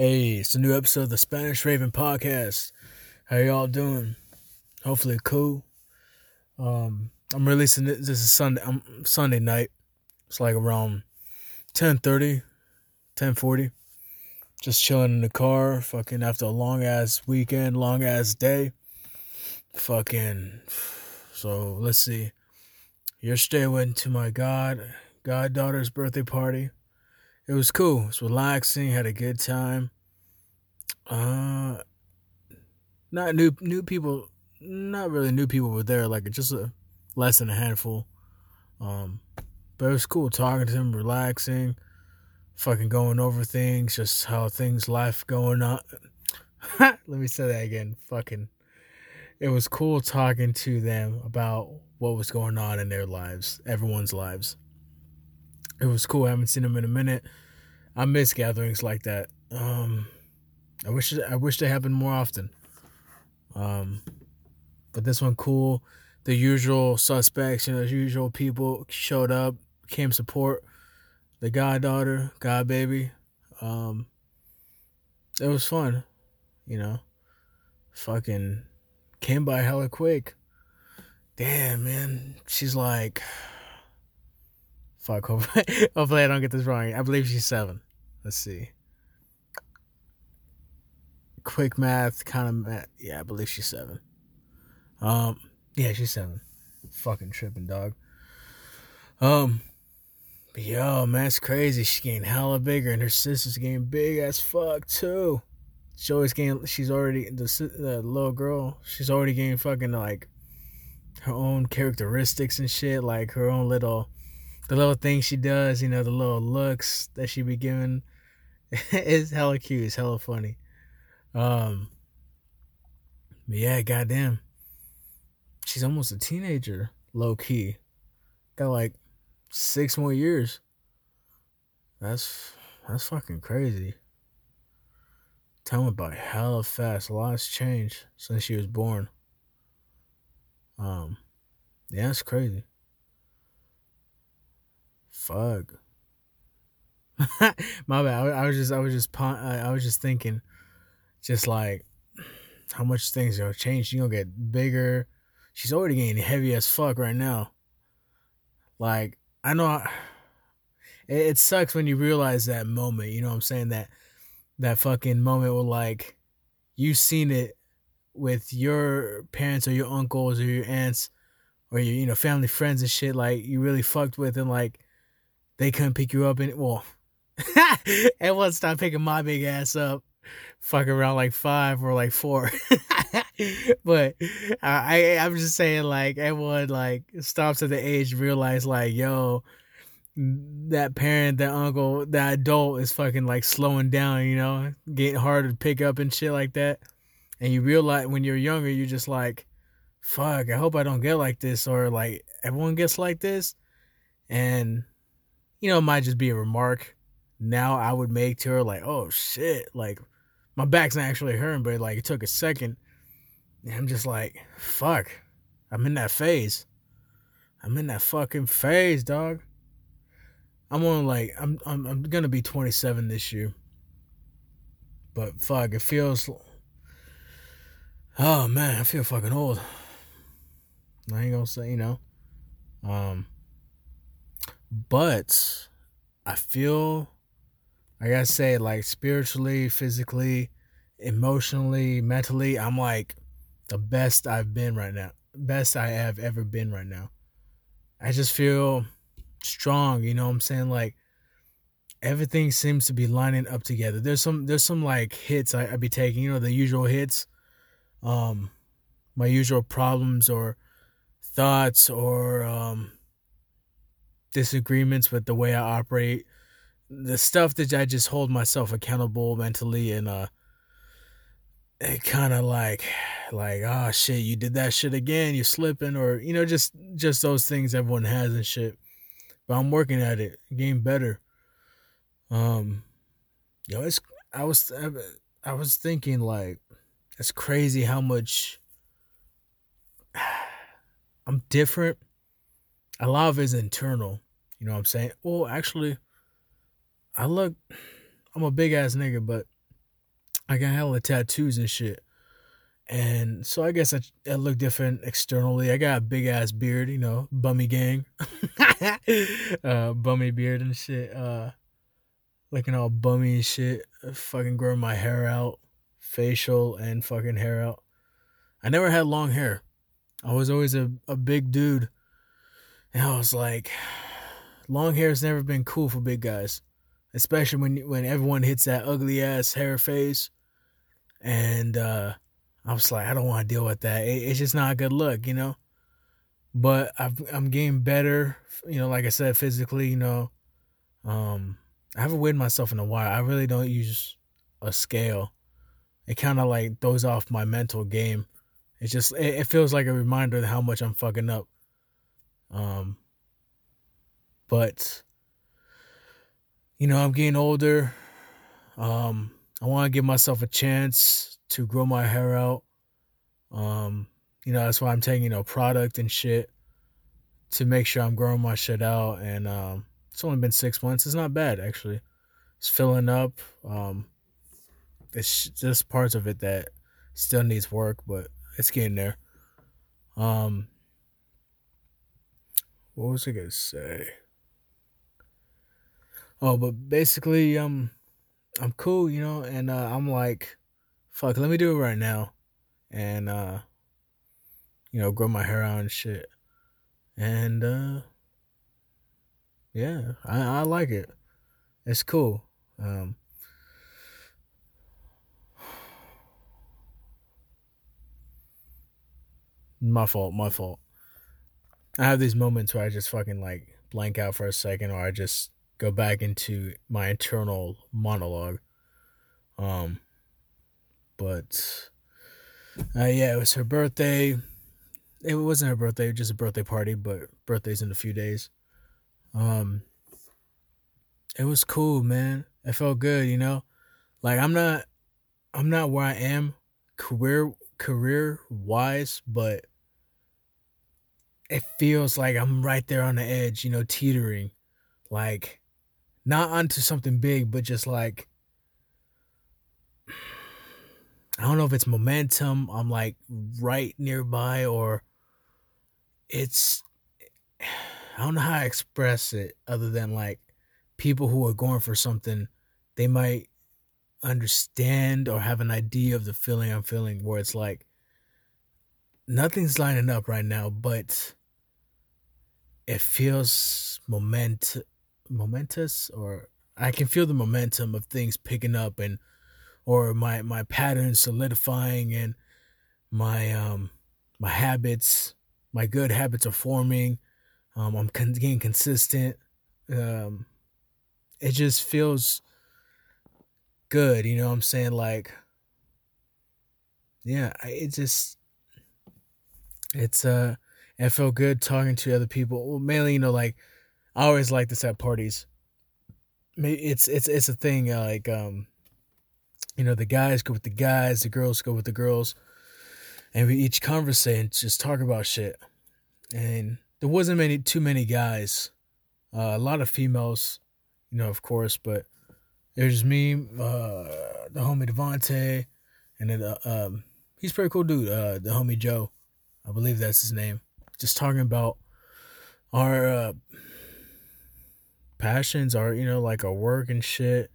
Hey, it's a new episode of the Spanish Raven podcast. How y'all doing? Hopefully cool. Um, I'm releasing this, this is Sunday um, Sunday night. It's like around 10:30, 10:40. Just chilling in the car, fucking after a long ass weekend, long ass day. Fucking so let's see. Yesterday went to my god goddaughter's birthday party it was cool. It was relaxing. Had a good time. Uh, not new new people. Not really new people were there. Like just a less than a handful. Um, but it was cool talking to them, relaxing, fucking going over things, just how things life going on. Let me say that again. Fucking. It was cool talking to them about what was going on in their lives, everyone's lives it was cool. I haven't seen them in a minute. I miss gatherings like that. Um, I wish I wish they happened more often. Um, but this one cool. The usual suspects, you know, the usual people showed up, came support the goddaughter, god baby. Um, it was fun, you know. Fucking came by hella quick. Damn, man. She's like Fuck. Hopefully, I don't get this wrong. I believe she's seven. Let's see. Quick math, kind of math. Yeah, I believe she's seven. Um, yeah, she's seven. Fucking tripping, dog. Um, yo, man, it's crazy. She's getting hella bigger, and her sister's getting big as fuck too. She's always getting. She's already the the little girl. She's already getting fucking like her own characteristics and shit, like her own little the little things she does, you know, the little looks that she be giving is hella cute. It's hella funny. Um, yeah, goddamn. She's almost a teenager, low key. Got like six more years. That's that's fucking crazy. Time went by hella fast. A lot's changed since she was born. Um, yeah, it's crazy. Fuck. My bad. I, I, was just, I was just, I was just thinking, just like how much things are gonna change. She's gonna get bigger. She's already getting heavy as fuck right now. Like I know, I, it, it sucks when you realize that moment. You know what I'm saying? That that fucking moment where like you seen it with your parents or your uncles or your aunts or your you know family friends and shit. Like you really fucked with and like they couldn't pick you up and well everyone stopped picking my big ass up fucking around like five or like four. But I, i'm just saying like everyone like stops at the age realize like yo that parent that uncle that adult is fucking like slowing down you know getting harder to pick up and shit like that. And you realize when you're younger you're just like fuck i hope i don't get like this or like everyone gets like this. And you know, it might just be a remark now I would make to her like, oh shit, like my back's not actually hurting, but like it took a second. And I'm just like, fuck. I'm in that phase. I'm in that fucking phase, dog. I'm on like I'm I'm I'm gonna be 27 this year. But fuck, it feels Oh man, I feel fucking old. I ain't gonna say, you know. Um but I feel I gotta say, like spiritually, physically, emotionally, mentally, I'm like the best I've been right now. Best I have ever been right now. I just feel strong, you know what I'm saying? Like everything seems to be lining up together. There's some there's some like hits I, I be taking, you know, the usual hits. Um my usual problems or thoughts or um disagreements with the way I operate, the stuff that I just hold myself accountable mentally and uh it kind of like like oh shit you did that shit again you're slipping or you know just just those things everyone has and shit. But i'm working at it getting better. Um yo it's i was i was thinking like it's crazy how much i'm different a lot of it's internal you know what I'm saying? Well, actually, I look, I'm a big ass nigga, but I got hella tattoos and shit. And so I guess I, I look different externally. I got a big ass beard, you know, bummy gang, uh, bummy beard and shit. Uh, looking all bummy and shit. Fucking growing my hair out, facial and fucking hair out. I never had long hair. I was always a, a big dude. And I was like, long hair has never been cool for big guys. Especially when when everyone hits that ugly ass hair phase. And uh I was like, I don't want to deal with that. It, it's just not a good look, you know. But i am getting better, you know. Like I said, physically, you know. Um, I haven't weighed myself in a while. I really don't use a scale. It kind of like throws off my mental game. It just it, it feels like a reminder of how much I'm fucking up. Um, but you know, I'm getting older. Um, I want to give myself a chance to grow my hair out. Um, you know, that's why I'm taking, you know, product and shit to make sure I'm growing my shit out. And um, it's only been six months. It's not bad actually. It's filling up. Um, it's just parts of it that still needs work, but it's getting there. Um, what was I gonna say? Oh, but basically, um, I'm cool, you know, and uh, I'm like, fuck, let me do it right now, and uh, you know, grow my hair out and shit, and uh, yeah, I I like it. It's cool. Um, my fault, my fault. I have these moments where I just fucking like blank out for a second, or I just go back into my internal monologue. Um, but uh, yeah, it was her birthday. It wasn't her birthday, it was just a birthday party, but birthday's in a few days. Um, it was cool, man. It felt good, you know. Like I'm not, I'm not where I am career career wise, but it feels like I'm right there on the edge, you know, teetering, like not onto something big, but just like I don't know if it's momentum. I'm like right nearby, or it's I don't know how to express it other than like people who are going for something, they might understand or have an idea of the feeling I'm feeling where it's like nothing's lining up right now, but it feels moment momentous or I can feel the momentum of things picking up and or my my patterns solidifying and my um my habits my good habits are forming. Um I'm con- getting consistent. Um it just feels good you know what I'm saying? Like yeah it just it's uh it felt good talking to other people well, mainly you know like I always like this at parties. It's it's it's a thing uh, like um, you know, the guys go with the guys, the girls go with the girls, and we each conversate and just talk about shit. And there wasn't many too many guys, uh, a lot of females, you know, of course, but there's me, uh, the homie Devonte, and then uh, um, he's pretty cool dude, uh, the homie Joe, I believe that's his name. Just talking about our uh, passions are, you know, like our work and shit,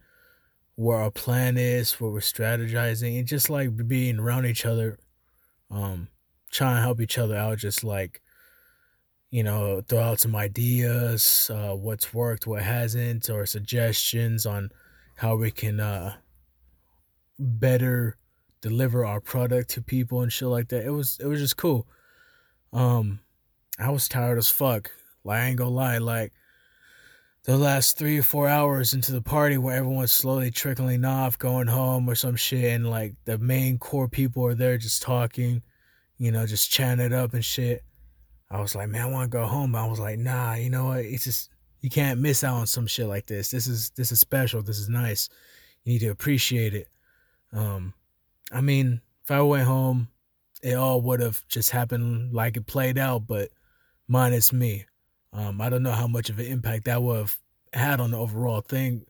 where our plan is, where we're strategizing, and just like being around each other, um, trying to help each other out, just like, you know, throw out some ideas, uh, what's worked, what hasn't, or suggestions on how we can uh better deliver our product to people and shit like that. It was it was just cool. Um I was tired as fuck. Like I ain't gonna lie, like the last three or four hours into the party where everyone's slowly trickling off, going home or some shit, and like the main core people are there just talking, you know, just chatting it up and shit. I was like, man, I want to go home. But I was like, nah, you know what? It's just you can't miss out on some shit like this. This is this is special. This is nice. You need to appreciate it. Um, I mean, if I went home, it all would have just happened like it played out, but minus me. Um, I don't know how much of an impact that would have had on the overall thing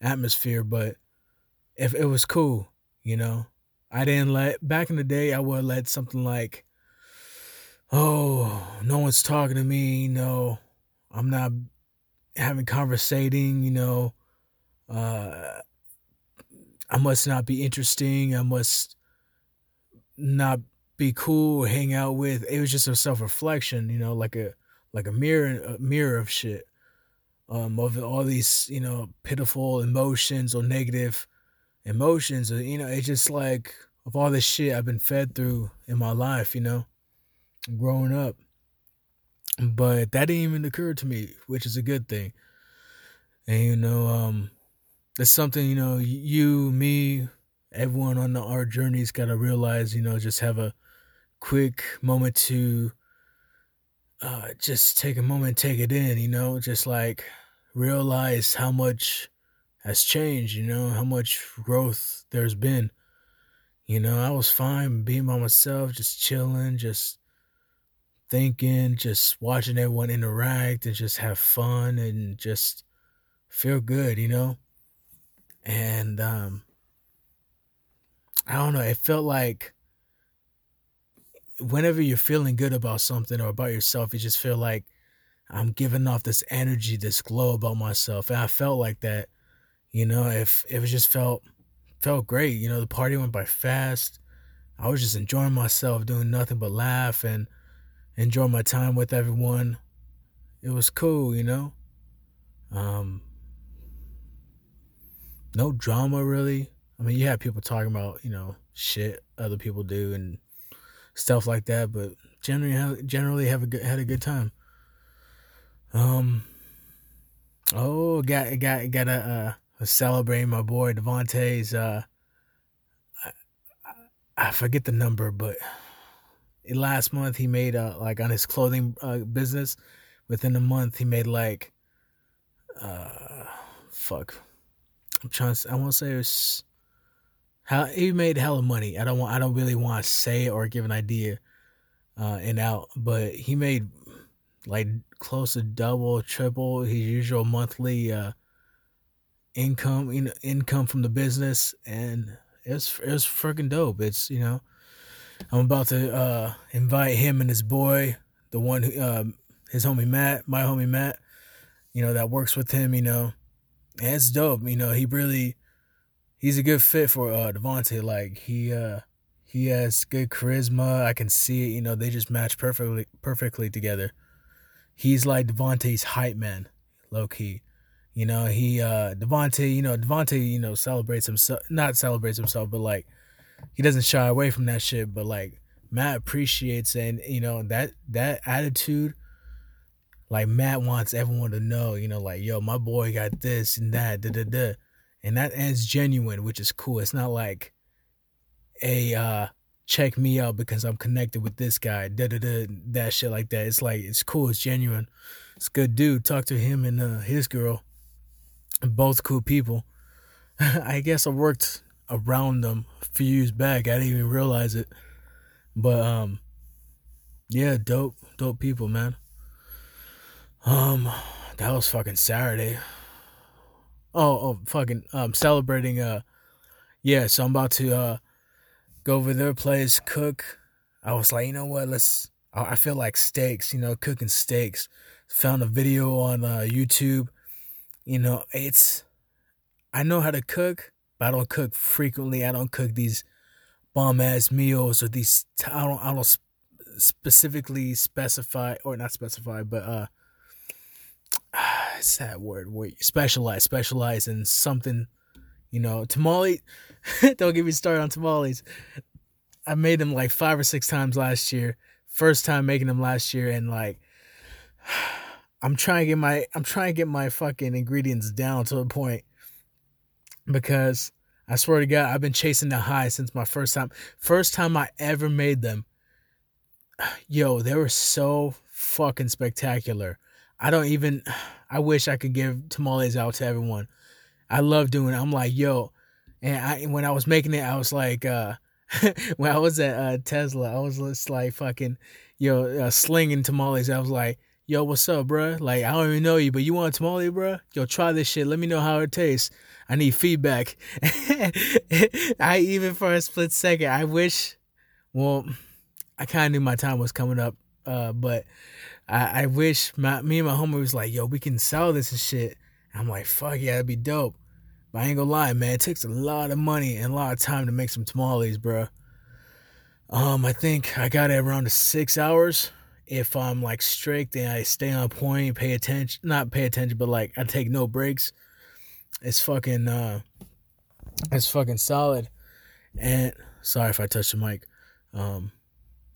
atmosphere, but if it was cool, You know, I didn't let back in the day. I would let something like, "Oh, no one's talking to me." You know, I'm not having conversating. You know, uh, I must not be interesting. I must not be cool hang out with. It was just a self reflection. You know, like a like a mirror a mirror of shit. Um, of all these, you know, pitiful emotions or negative emotions, or you know, it's just like of all this shit I've been fed through in my life, you know, growing up. But that didn't even occur to me, which is a good thing. And you know, um, it's something you know, you, me, everyone on the, our journeys got to realize, you know, just have a quick moment to uh, just take a moment, take it in, you know, just like realize how much has changed, you know, how much growth there's been. You know, I was fine being by myself, just chilling, just thinking, just watching everyone interact and just have fun and just feel good, you know? And um I don't know, it felt like whenever you're feeling good about something or about yourself, you just feel like I'm giving off this energy, this glow about myself. And I felt like that, you know, if it was just felt felt great. You know, the party went by fast. I was just enjoying myself, doing nothing but laugh and enjoy my time with everyone. It was cool, you know. Um, no drama really. I mean, you have people talking about you know shit other people do and stuff like that, but generally generally have a good had a good time. Um. Oh, got got got a uh, celebrating my boy Devontae's. Uh, I, I forget the number, but last month he made uh, like on his clothing uh, business. Within a month, he made like, uh, fuck. I'm trying. To, I want to say it was. How he made hella money. I don't want. I don't really want to say or give an idea, uh, and out. But he made like close to double, triple his usual monthly uh income, you know, income from the business, and it's it's freaking dope. It's you know, I'm about to uh, invite him and his boy, the one who, uh, his homie Matt, my homie Matt, you know, that works with him. You know, and it's dope. You know, he really, he's a good fit for uh, Devontae. Like he, uh, he has good charisma. I can see it. You know, they just match perfectly, perfectly together. He's like Devontae's hype man, low key. You know, he uh Devontae, you know, Devontae, you know, celebrates himself not celebrates himself, but like he doesn't shy away from that shit. But like Matt appreciates and you know, that that attitude, like Matt wants everyone to know, you know, like, yo, my boy got this and that, da da da. And that ends genuine, which is cool. It's not like a uh check me out because I'm connected with this guy, da da da that shit like that. It's like it's cool, it's genuine. It's good dude. Talk to him and uh, his girl both cool people. I guess I worked around them a few years back. I didn't even realize it. But um yeah, dope, dope people, man. Um that was fucking Saturday. Oh, oh fucking um celebrating uh yeah, so I'm about to uh go over their place, cook. I was like, you know what, let's I feel like steaks, you know, cooking steaks. Found a video on uh, YouTube you know, it's I know how to cook, but I don't cook frequently. I don't cook these bomb ass meals or these. I don't. I don't specifically specify or not specify, but uh, it's that word. Wait, specialize, specialize in something. You know, tamale. don't get me started on tamales. I made them like five or six times last year. First time making them last year, and like I'm trying to get my I'm trying to get my fucking ingredients down to a point because I swear to God, I've been chasing the high since my first time. First time I ever made them. Yo, they were so fucking spectacular. I don't even I wish I could give tamales out to everyone. I love doing it. I'm like, yo, and I when I was making it, I was like, uh when I was at uh, Tesla, I was just like fucking, yo, uh, slinging tamales. I was like, yo, what's up, bruh? Like, I don't even know you, but you want a tamale, bro? Yo, try this shit. Let me know how it tastes. I need feedback. I even for a split second, I wish, well, I kind of knew my time was coming up, uh, but I, I wish my me and my homie was like, yo, we can sell this and shit. I'm like, fuck yeah, that'd be dope. But I ain't gonna lie, man, it takes a lot of money and a lot of time to make some tamales, bro. Um, I think I got it around to six hours. If I'm like strict and I stay on point, pay attention, not pay attention, but like I take no breaks. It's fucking, uh, it's fucking solid. And sorry if I touched the mic. Um,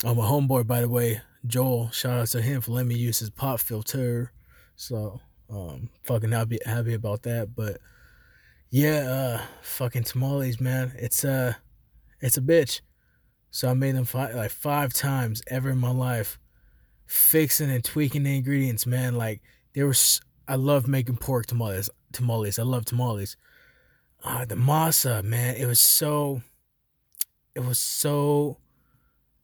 oh, my homeboy, by the way, Joel, shout out to him for letting me use his pop filter. So, um, fucking happy, happy about that. But yeah, uh, fucking tamales, man. It's, uh, it's a bitch. So I made them five, like five times ever in my life, fixing and tweaking the ingredients, man. Like there was, I love making pork tamales. Tamales, I love tamales. Uh, the masa, man, it was so, it was so.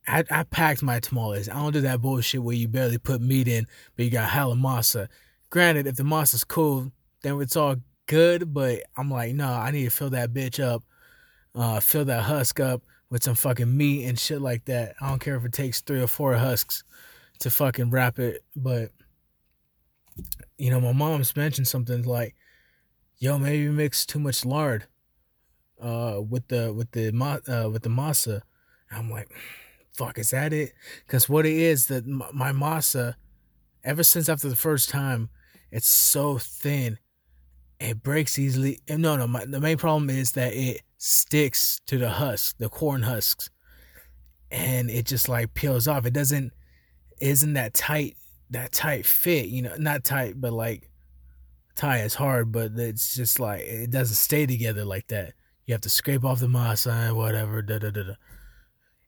I, I packed my tamales. I don't do that bullshit where you barely put meat in, but you got hella masa. Granted, if the masa's cool, then it's all good. But I'm like, no, I need to fill that bitch up, uh, fill that husk up with some fucking meat and shit like that. I don't care if it takes three or four husks to fucking wrap it, but you know, my mom's mentioned something like, "Yo, maybe mix too much lard uh, with the with the uh, with the masa." I'm like, "Fuck, is that it?" Because what it is that my masa, ever since after the first time, it's so thin, it breaks easily. No, no, my, the main problem is that it sticks to the husk, the corn husks, and it just like peels off. It doesn't isn't that tight that tight fit, you know, not tight, but like tie is hard, but it's just like it doesn't stay together like that. You have to scrape off the masa and whatever, da da da da.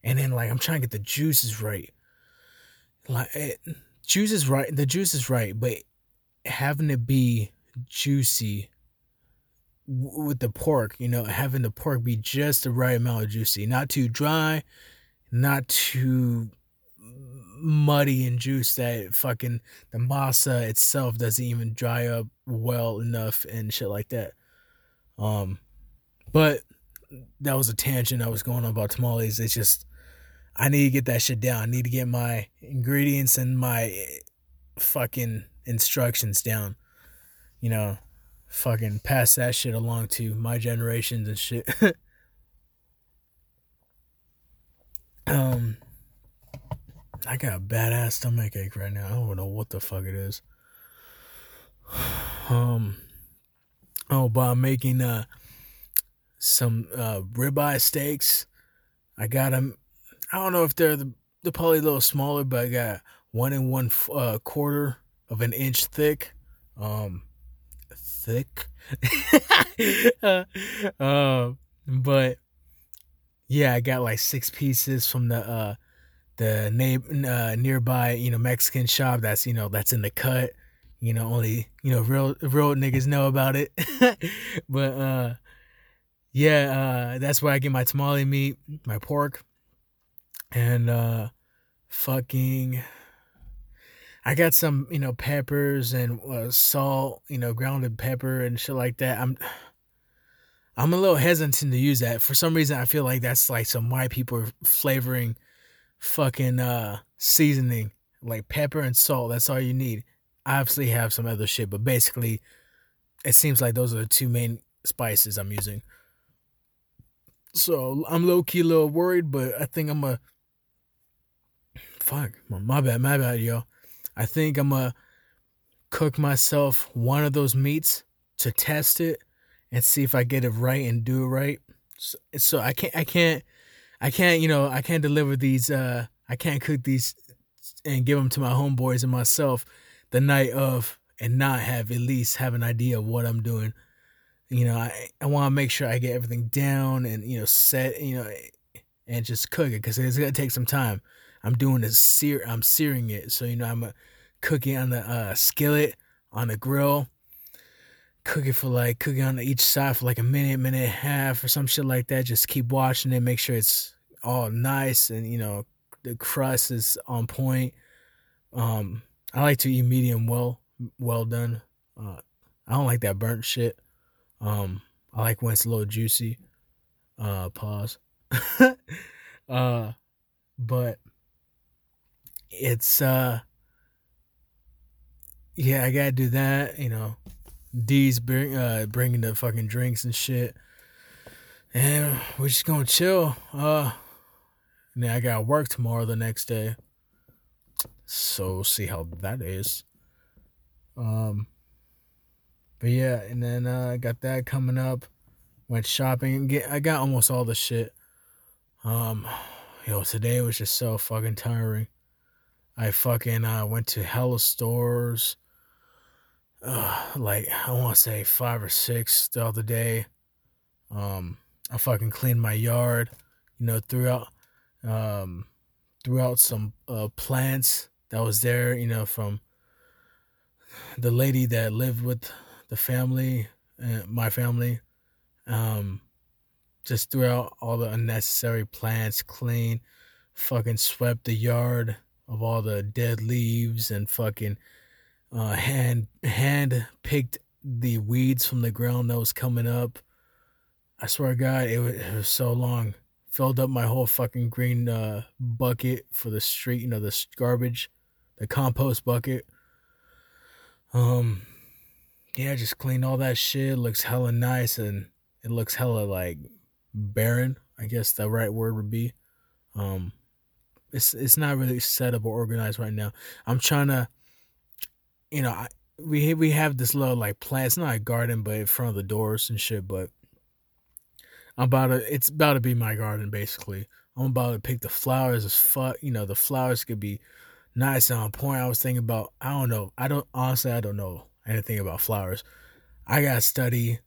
And then like I'm trying to get the juices right. Like it, juice is right, the juice is right, but having it be juicy with the pork, you know, having the pork be just the right amount of juicy, not too dry, not too muddy and juice that fucking the masa itself doesn't even dry up well enough and shit like that. Um, but that was a tangent I was going on about tamales. It's just I need to get that shit down. I need to get my ingredients and my fucking instructions down. You know, fucking pass that shit along to my generations and shit. um, I got a badass stomach ache right now. I don't know what the fuck it is. Um, oh, but I'm making uh some uh ribeye steaks. I got them. I don't know if they're the they're probably a little smaller, but I got one and one uh, quarter of an inch thick. Um, thick. uh, uh, but yeah, I got like six pieces from the uh the neighbor uh, nearby, you know, Mexican shop that's you know that's in the cut. You know, only you know real real niggas know about it. but uh, yeah, uh, that's where I get my tamale meat, my pork, and uh, fucking I got some, you know, peppers and uh, salt, you know, grounded pepper and shit like that. I'm I'm a little hesitant to use that. For some reason I feel like that's like some white people flavoring fucking uh seasoning, like pepper and salt. That's all you need. I obviously have some other shit, but basically it seems like those are the two main spices I'm using. So I'm low key a little worried, but I think I'm a fuck my bad, my bad, yo. I think I'm gonna cook myself one of those meats to test it and see if I get it right and do it right. So, so I can't, I can't, I can't, you know, I can't deliver these. Uh, I can't cook these and give them to my homeboys and myself the night of and not have at least have an idea of what I'm doing. You know, I I want to make sure I get everything down and you know set, you know, and just cook it because it's gonna take some time. I'm doing this sear. I'm searing it, so you know I'm cooking on the uh, skillet on the grill. Cook it for like cooking on each side for like a minute, minute and a half or some shit like that. Just keep watching it, make sure it's all nice and you know the crust is on point. Um, I like to eat medium well, well done. Uh, I don't like that burnt shit. Um, I like when it's a little juicy. Uh, pause. uh, but it's uh, yeah, I gotta do that. You know, D's bring uh bringing the fucking drinks and shit, and we're just gonna chill. Uh, now I gotta work tomorrow the next day, so see how that is. Um, but yeah, and then uh, I got that coming up. Went shopping. And Get I got almost all the shit. Um, yo, today was just so fucking tiring. I fucking uh, went to hella stores. Uh, like I want to say five or six the other day. Um, I fucking cleaned my yard. You know, throughout, um, throughout some uh, plants that was there. You know, from the lady that lived with the family, uh, my family. Um, just threw out all the unnecessary plants, clean, fucking swept the yard of all the dead leaves and fucking uh, hand hand picked the weeds from the ground that was coming up. I swear to God, it was, it was so long. Filled up my whole fucking green uh, bucket for the street, you know, the garbage, the compost bucket. Um, yeah, just cleaned all that shit. Looks hella nice and it looks hella like barren. I guess the right word would be. Um, it's it's not really set up or organized right now. I'm trying to, you know, I, we we have this little like plant. It's not a garden, but in front of the doors and shit. But I'm about to. It's about to be my garden basically. I'm about to pick the flowers as fuck. You know, the flowers could be nice and on point. I was thinking about. I don't know. I don't honestly. I don't know anything about flowers. I got to study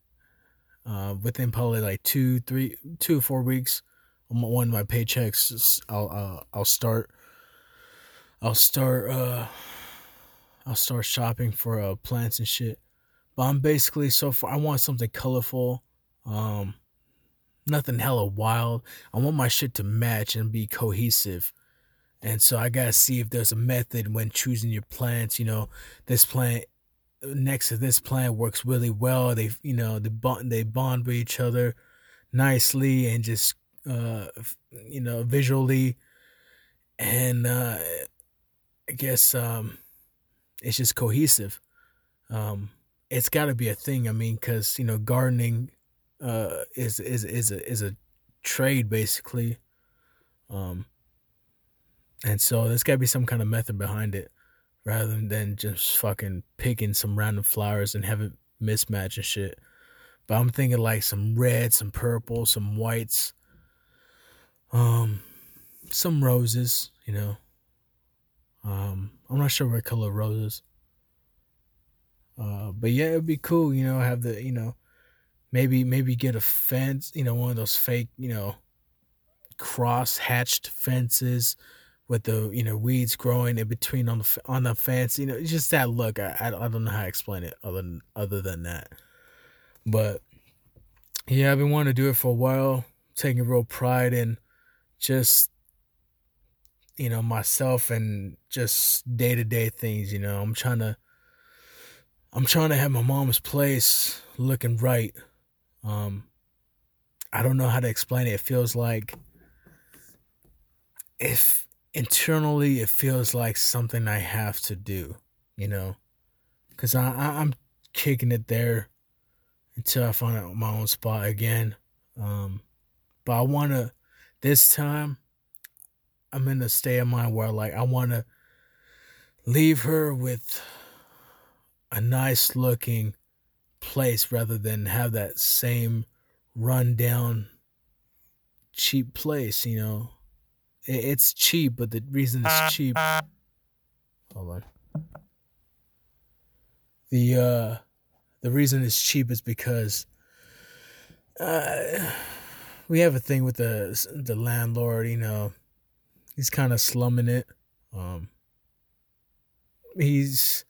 uh, within probably like two, three, two, four weeks, one of my paychecks, I'll uh, I'll start. I'll start. Uh, I'll start shopping for uh, plants and shit. But I'm basically so far. I want something colorful. Um, nothing hella wild. I want my shit to match and be cohesive. And so I gotta see if there's a method when choosing your plants. You know, this plant next to this plant works really well. They you know they bond they bond with each other nicely and just uh you know visually and uh I guess um it's just cohesive. Um it's got to be a thing. I mean cuz you know gardening uh is is is a is a trade basically. Um and so there's got to be some kind of method behind it rather than just fucking picking some random flowers and have it mismatch and shit. But I'm thinking like some red, some purple, some whites, um, some roses, you know. Um, I'm not sure what color roses. Uh, but yeah, it'd be cool, you know, have the, you know, maybe maybe get a fence, you know, one of those fake, you know, cross hatched fences with the you know weeds growing in between on the on the fence. You know, it's just that look. I, I don't know how to explain it other than, other than that. But yeah, I've been wanting to do it for a while. Taking real pride in just you know myself and just day to day things. You know, I'm trying to I'm trying to have my mom's place looking right. Um, I don't know how to explain it. It feels like if internally it feels like something I have to do, you know, because I, I am kicking it there until I find out my own spot again. Um, but I want to this time. I'm in a state of mind where like I want to leave her with a nice looking place rather than have that same rundown cheap place, you know it's cheap, but the reason it's cheap. Hold on. The uh, the reason it's cheap is because uh, we have a thing with the the landlord. You know, he's kind of slumming it. Um, he's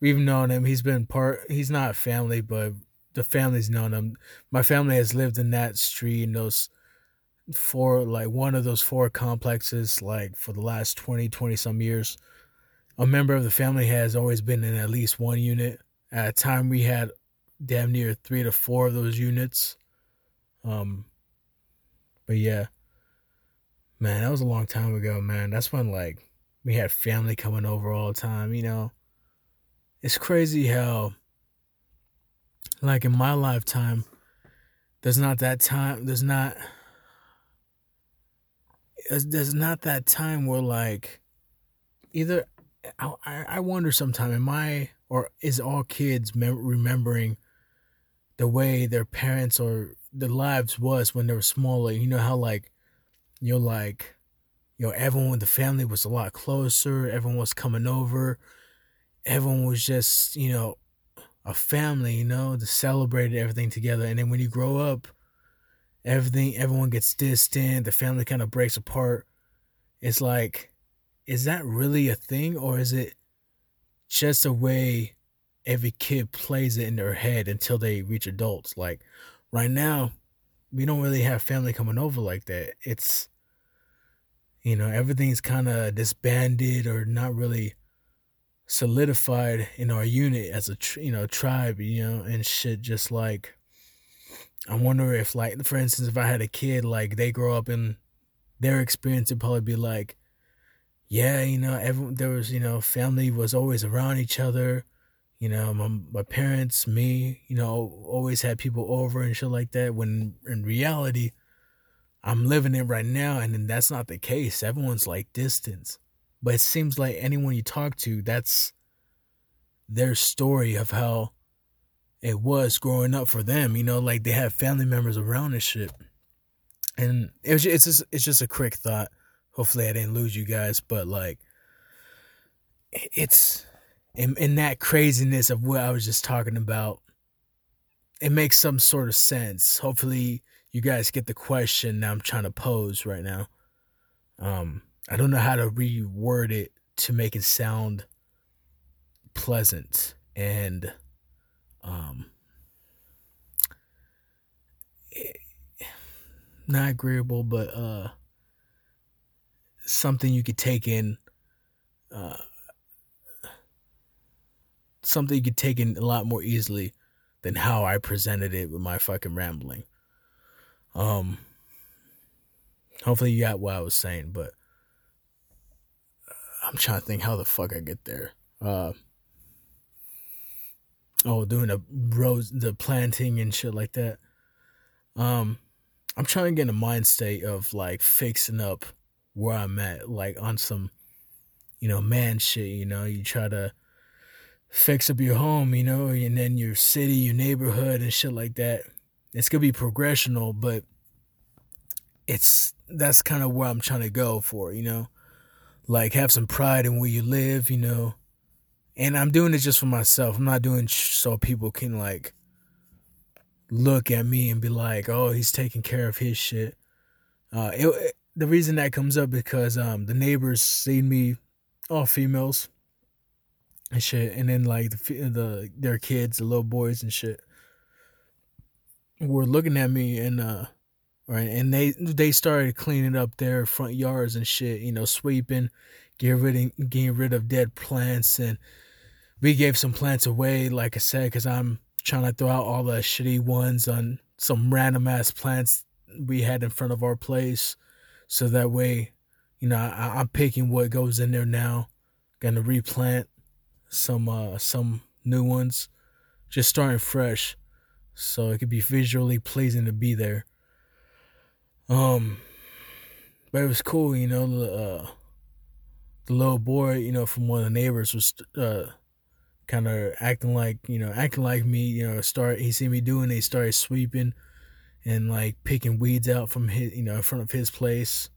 we've known him. He's been part. He's not family, but the family's known him. My family has lived in that street and those four, like one of those four complexes like for the last 20 20 some years a member of the family has always been in at least one unit. At a time, we had damn near three to four of those units. Um, but yeah, man, that was a long time ago, man. That's when like we had family coming over all the time. You know, it's crazy how, like in my lifetime, there's not that time. There's not. There's not that time where like, either I, I wonder sometime am I or is all kids mem- remembering the way their parents or their lives was when they were smaller. You know how like you're like you know everyone in the family was a lot closer everyone was coming over everyone was just you know a family you know to celebrate everything together. And then when you grow up everything everyone gets distant the family kind of breaks apart. It's like is that really a thing or is it just a way every kid plays it in their head until they reach adults like right now we don't really have family coming over like that it's you know everything's kind of disbanded or not really solidified in our unit as a you know tribe you know and shit just like i wonder if like for instance if i had a kid like they grow up in their experience it'd probably be like yeah, you know, everyone there was, you know, family was always around each other. You know, my my parents, me, you know, always had people over and shit like that. When in reality, I'm living it right now, and then that's not the case. Everyone's like distance, but it seems like anyone you talk to, that's their story of how it was growing up for them. You know, like they have family members around and shit. And it was, it's just it's just a quick thought Hopefully, I didn't lose you guys, but like, it's in, in that craziness of what I was just talking about. It makes some sort of sense. Hopefully, you guys get the question I'm trying to pose right now. Um, I don't know how to reword it to make it sound pleasant and um not agreeable but uh something you could take in uh, something you could take in a lot more easily than how I presented it with my fucking rambling. Um hopefully you got what I was saying, but I'm trying to think how the fuck I get there. Uh oh, doing the rose the planting and shit like that. Um I'm trying to get in a mind state of like fixing up where I'm at, like on some, you know, man shit, you know, you try to fix up your home, you know, and then your city, your neighborhood and shit like that. It's gonna be progressional, but it's that's kind of where I'm trying to go for, you know. Like have some pride in where you live, you know. And I'm doing it just for myself. I'm not doing so people can like look at me and be like, "Oh, he's taking care of his shit." Uh, it, the reason that comes up because um the neighbors seen me all females and shit and then like the the their kids the little boys and shit were looking at me and uh right and they they started cleaning up their front yards and shit you know sweeping getting rid of, getting rid of dead plants and we gave some plants away like i said because i'm trying to throw out all the shitty ones on some random ass plants we had in front of our place so that way, you know, I, am picking what goes in there now. Gonna replant some uh some new ones, just starting fresh, so it could be visually pleasing to be there. Um, but it was cool, you know. The uh, the little boy, you know, from one of the neighbors was uh kind of acting like you know acting like me you know start he see me doing it he started sweeping and like picking weeds out from his, you know, in front of his place.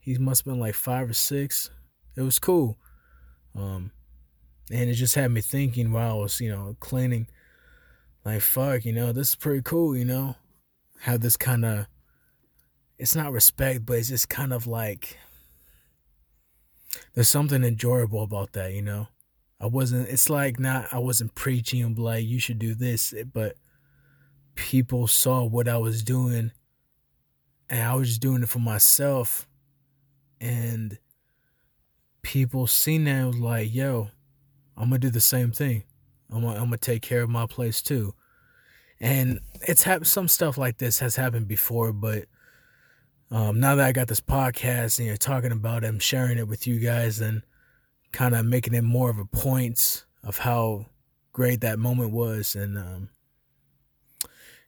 He must have been like five or six. It was cool. Um, and it just had me thinking while I was, you know, cleaning, like, fuck, you know, this is pretty cool, you know, have this kind of, it's not respect, but it's just kind of like, there's something enjoyable about that, you know. I wasn't, it's like not, I wasn't preaching like, you should do this, eh, but people saw what I was doing and I was just doing it for myself and people seen that was like, yo, I'm gonna do the same thing. I'm gonna, I'm gonna take care of my place too. And it's happened. Some stuff like this has happened before, but um, now that I got this podcast and you're talking about it, I'm sharing it with you guys and kind of making it more of a point of how great that moment was, and um,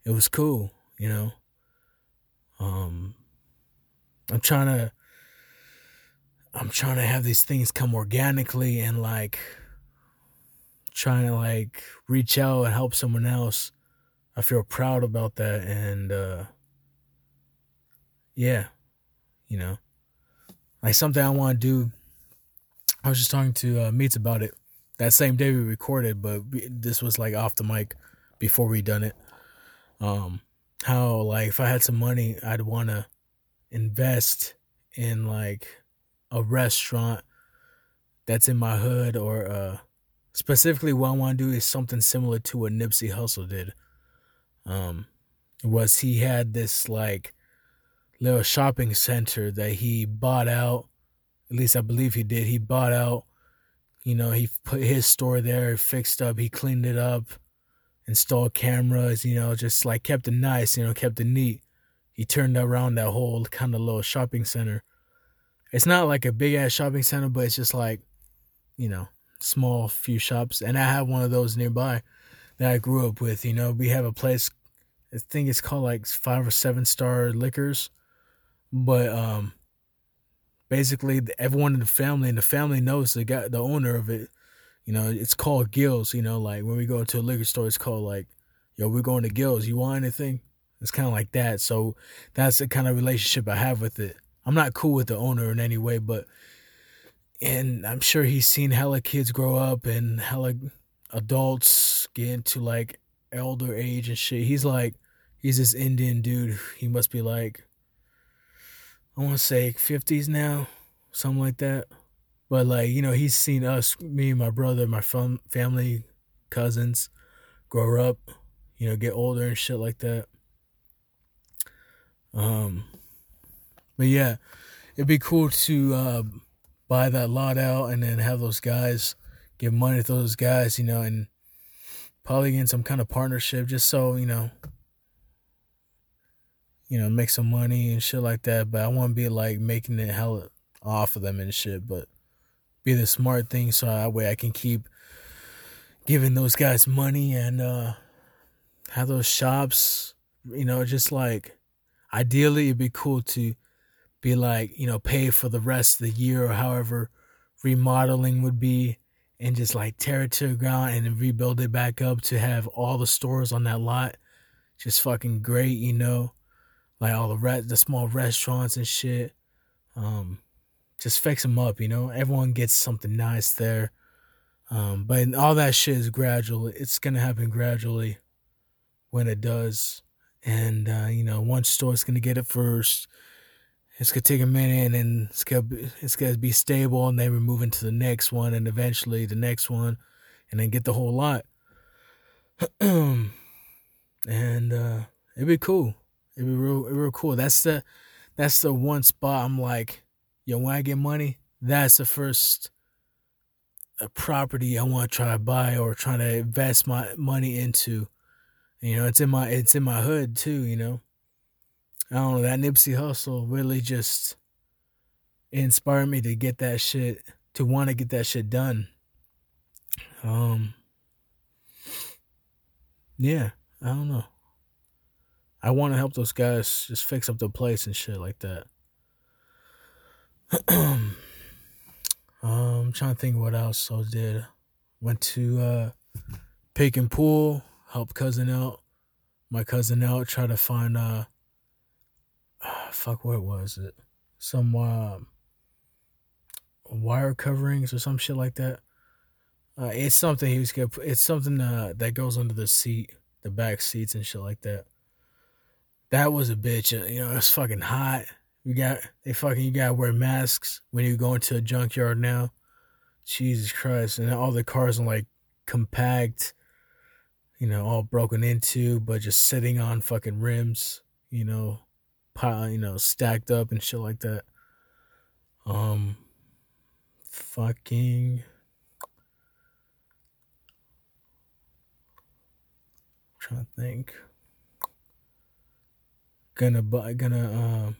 it was cool, you know. Um, I'm trying to I'm trying to have these things come organically and like trying to like reach out and help someone else. I feel proud about that and uh yeah, you know. Like something I want to do. I was just talking to uh, Meets about it that same day we recorded, but this was like off the mic before we done it. Um how like if I had some money, I'd want to invest in like a restaurant that's in my hood or uh specifically what I want to do is something similar to what Nipsey Hussle did. Um was he had this like little shopping center that he bought out. At least I believe he did. He bought out, you know, he put his store there, fixed up, he cleaned it up, installed cameras, you know, just like kept it nice, you know, kept it neat. He turned around that whole kind of little shopping center it's not like a big ass shopping center, but it's just like, you know, small few shops. And I have one of those nearby that I grew up with. You know, we have a place. I think it's called like five or seven star liquors, but um, basically everyone in the family and the family knows the guy, the owner of it. You know, it's called Gills. You know, like when we go to a liquor store, it's called like, yo, we're going to Gills. You want anything? It's kind of like that. So that's the kind of relationship I have with it. I'm not cool with the owner in any way, but and I'm sure he's seen hella kids grow up and hella adults get into like elder age and shit. He's like he's this Indian dude. He must be like I want to say 50s now, something like that. But like, you know, he's seen us, me and my brother, my fam- family, cousins grow up, you know, get older and shit like that. Um but yeah, it'd be cool to uh, buy that lot out and then have those guys give money to those guys, you know, and probably get some kind of partnership just so, you know, you know, make some money and shit like that. But I want to be like making it hell off of them and shit, but be the smart thing so that way I can keep giving those guys money and uh have those shops, you know, just like ideally it'd be cool to be like, you know, pay for the rest of the year or however remodeling would be and just like tear it to the ground and rebuild it back up to have all the stores on that lot just fucking great, you know, like all the re- the small restaurants and shit. Um, just fix them up, you know. Everyone gets something nice there. Um, but all that shit is gradual. It's gonna happen gradually when it does, and uh, you know, one store's gonna get it first it's gonna take a minute and then it's gonna be, it's gonna be stable and then we're moving to the next one and eventually the next one and then get the whole lot. And uh it'd be cool. It'd be real real cool. That's the that's the one spot i'm like yo when i get money that's the first uh, property i want to try to buy or try to invest my money into. You know it's in my it's in my hood too you know I don't know, that Nipsey Hussle really just inspired me to get that shit, to want to get that shit done. Um, yeah, I don't know. I want to help those guys just fix up the place and shit like that. um, I'm trying to think what else I did. Went to uh, Pick-n-Pull, help cousin out, my cousin out, try to find uh fuck, what was it? Some uh, wire coverings or some shit like that. Uh, it's something he was gonna. It's something uh, that goes under the seat, the back seats and shit like that. That was a bitch. Uh, you know, it's fucking hot. You got they fucking you gotta wear masks when you go into a junkyard now. Jesus Christ! And all the cars are like compact, you know, all broken into, but just sitting on fucking rims. You know, you know, stacked up and shit like that. Um, fucking trying to think. Gonna buy gonna um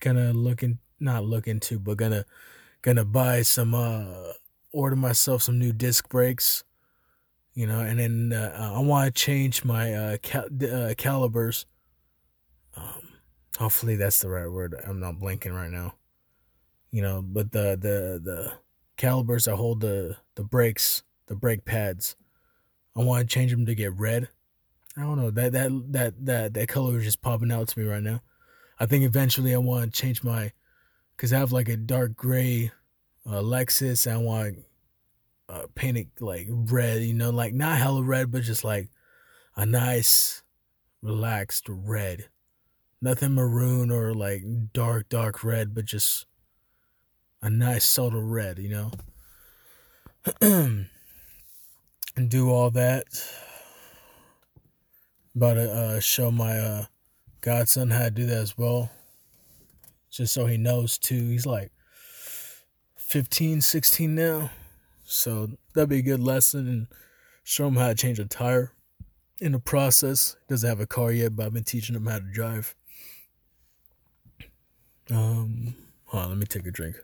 gonna look in not look into but gonna gonna buy some uh order myself some new disc brakes you know and then uh, i want to change my uh, cal- uh, calibers um hopefully that's the right word. I'm not blinking right now. You know but the the the calibers that hold the the brakes the brake pads i want to change them to get red. I don't know that that that that that color is just popping out to me right now. I think eventually i want to change my because i have like a dark gray uh, lexus i want uh, paint it like red you know like not hella red but just like a nice relaxed red nothing maroon or like dark dark red but just a nice subtle red, you know. and do all that. About to uh, show my uh, godson how to do that as well. Just so he knows too. He's like 15, 16 now. So that'd be a good lesson and show him how to change a tire in the process. He doesn't have a car yet, but I've been teaching him how to drive. Um, hold on, let me take a drink.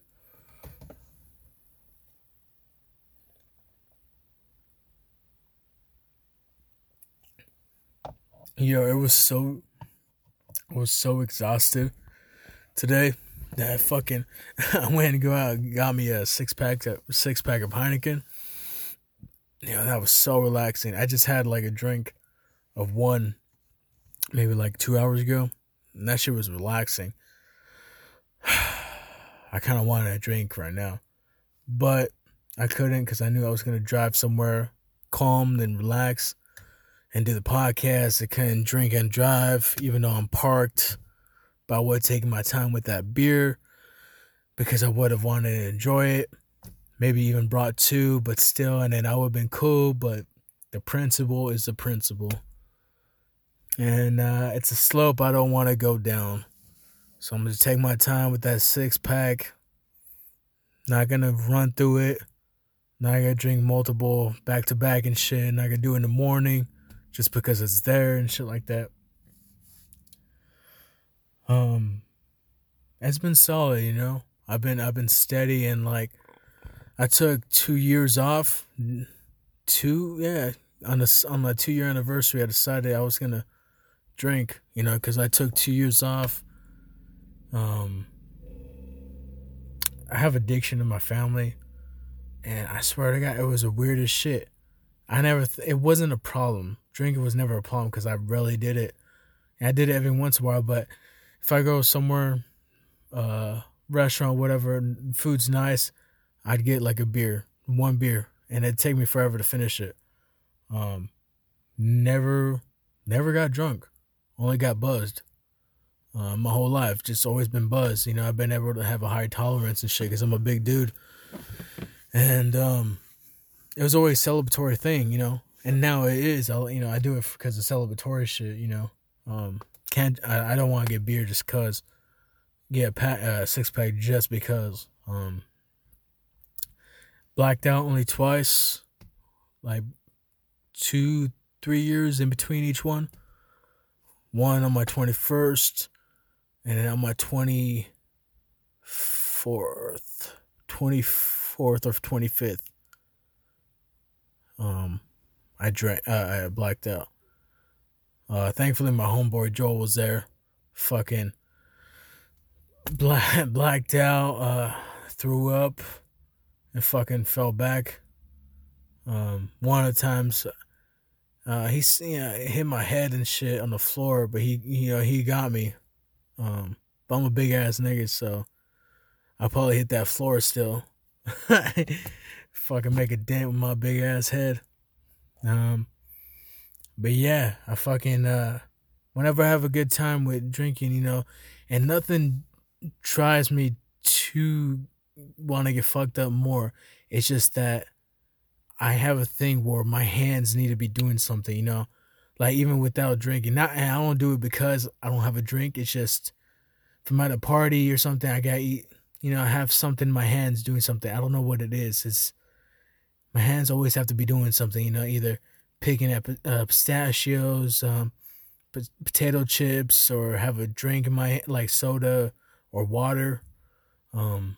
Yo, it was so I was so exhausted today that fucking I went and go out got me a six pack a six pack of Heineken. Yeah, that was so relaxing. I just had like a drink of one maybe like two hours ago. And that shit was relaxing. I kind of wanted a drink right now. But I couldn't because I knew I was going to drive somewhere calm and relax and do the podcast. I couldn't drink and drive, even though I'm parked. But I would taking my time with that beer because I would have wanted to enjoy it. Maybe even brought two, but still, and then I would have been cool. But the principle is the principle. And uh, it's a slope I don't want to go down. So I'm going to take my time with that six pack. Not going to run through it. Not going to drink multiple back to back and shit. Not going to do in the morning just because it's there and shit like that. Um, it's been solid, you know. I've been I've been steady and like I took two years off. Two yeah on the on my two year anniversary, I decided I was gonna drink, you know, because I took two years off. Um, I have addiction in my family, and I swear to God, it was the weirdest shit. I never, th- it wasn't a problem drinking was never a problem because I rarely did it. And I did it every once in a while, but if I go somewhere, uh, restaurant, whatever, food's nice, I'd get like a beer, one beer, and it'd take me forever to finish it. Um, never, never got drunk, only got buzzed. Uh, my whole life, just always been buzzed. You know, I've been able to have a high tolerance and shit because I'm a big dude, and um, it was always celebratory thing. You know, and now it is. I you know I do it because of celebratory shit. You know, um, can't I, I don't want to get beer just cause. Get a pack, uh, six pack just because. Um, blacked out only twice, like two, three years in between each one. One on my twenty first, and then on my twenty fourth, twenty fourth or twenty fifth. Um, I drank. Uh, I blacked out. Uh, thankfully, my homeboy Joel was there. Fucking black, blacked out. Uh, threw up, and fucking fell back. Um, one of the times, uh, he you know, hit my head and shit on the floor, but he you know he got me. Um, but I'm a big ass nigga, so I probably hit that floor still. fucking make a dent with my big ass head. Um, but yeah, I fucking uh, whenever I have a good time with drinking, you know, and nothing tries me to want to get fucked up more. It's just that I have a thing where my hands need to be doing something, you know, like even without drinking. Not, and I don't do it because I don't have a drink. It's just if I'm at a party or something, I gotta eat, you know, I have something in my hands doing something. I don't know what it is. It's my hands always have to be doing something, you know, either picking up uh, pistachios, um, potato chips, or have a drink in my like soda or water. Um,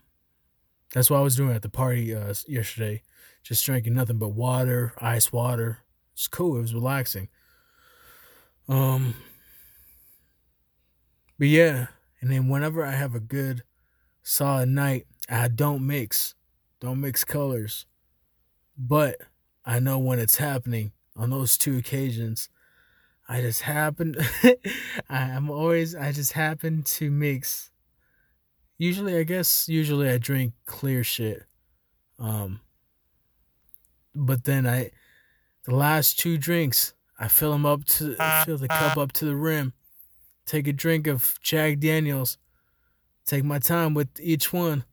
that's what I was doing at the party uh, yesterday, just drinking nothing but water, ice water. It's cool. It was relaxing. Um, but yeah, and then whenever I have a good solid night, I don't mix, don't mix colors. But I know when it's happening on those two occasions. I just happen, I'm always, I just happen to mix. Usually, I guess, usually I drink clear shit. Um, but then I, the last two drinks, I fill them up to, uh, fill the uh. cup up to the rim, take a drink of Jack Daniels, take my time with each one.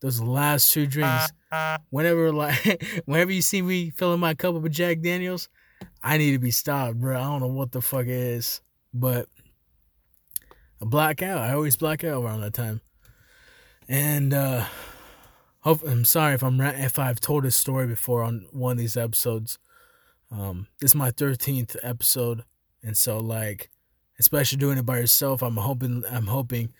Those last two drinks. Uh, whenever like whenever you see me filling my cup up with Jack Daniels, I need to be stopped, bro. I don't know what the fuck it is, but I black out. I always black out around that time. And uh hope I'm sorry if I'm if I've told this story before on one of these episodes. Um this is my 13th episode and so like especially doing it by yourself, I'm hoping I'm hoping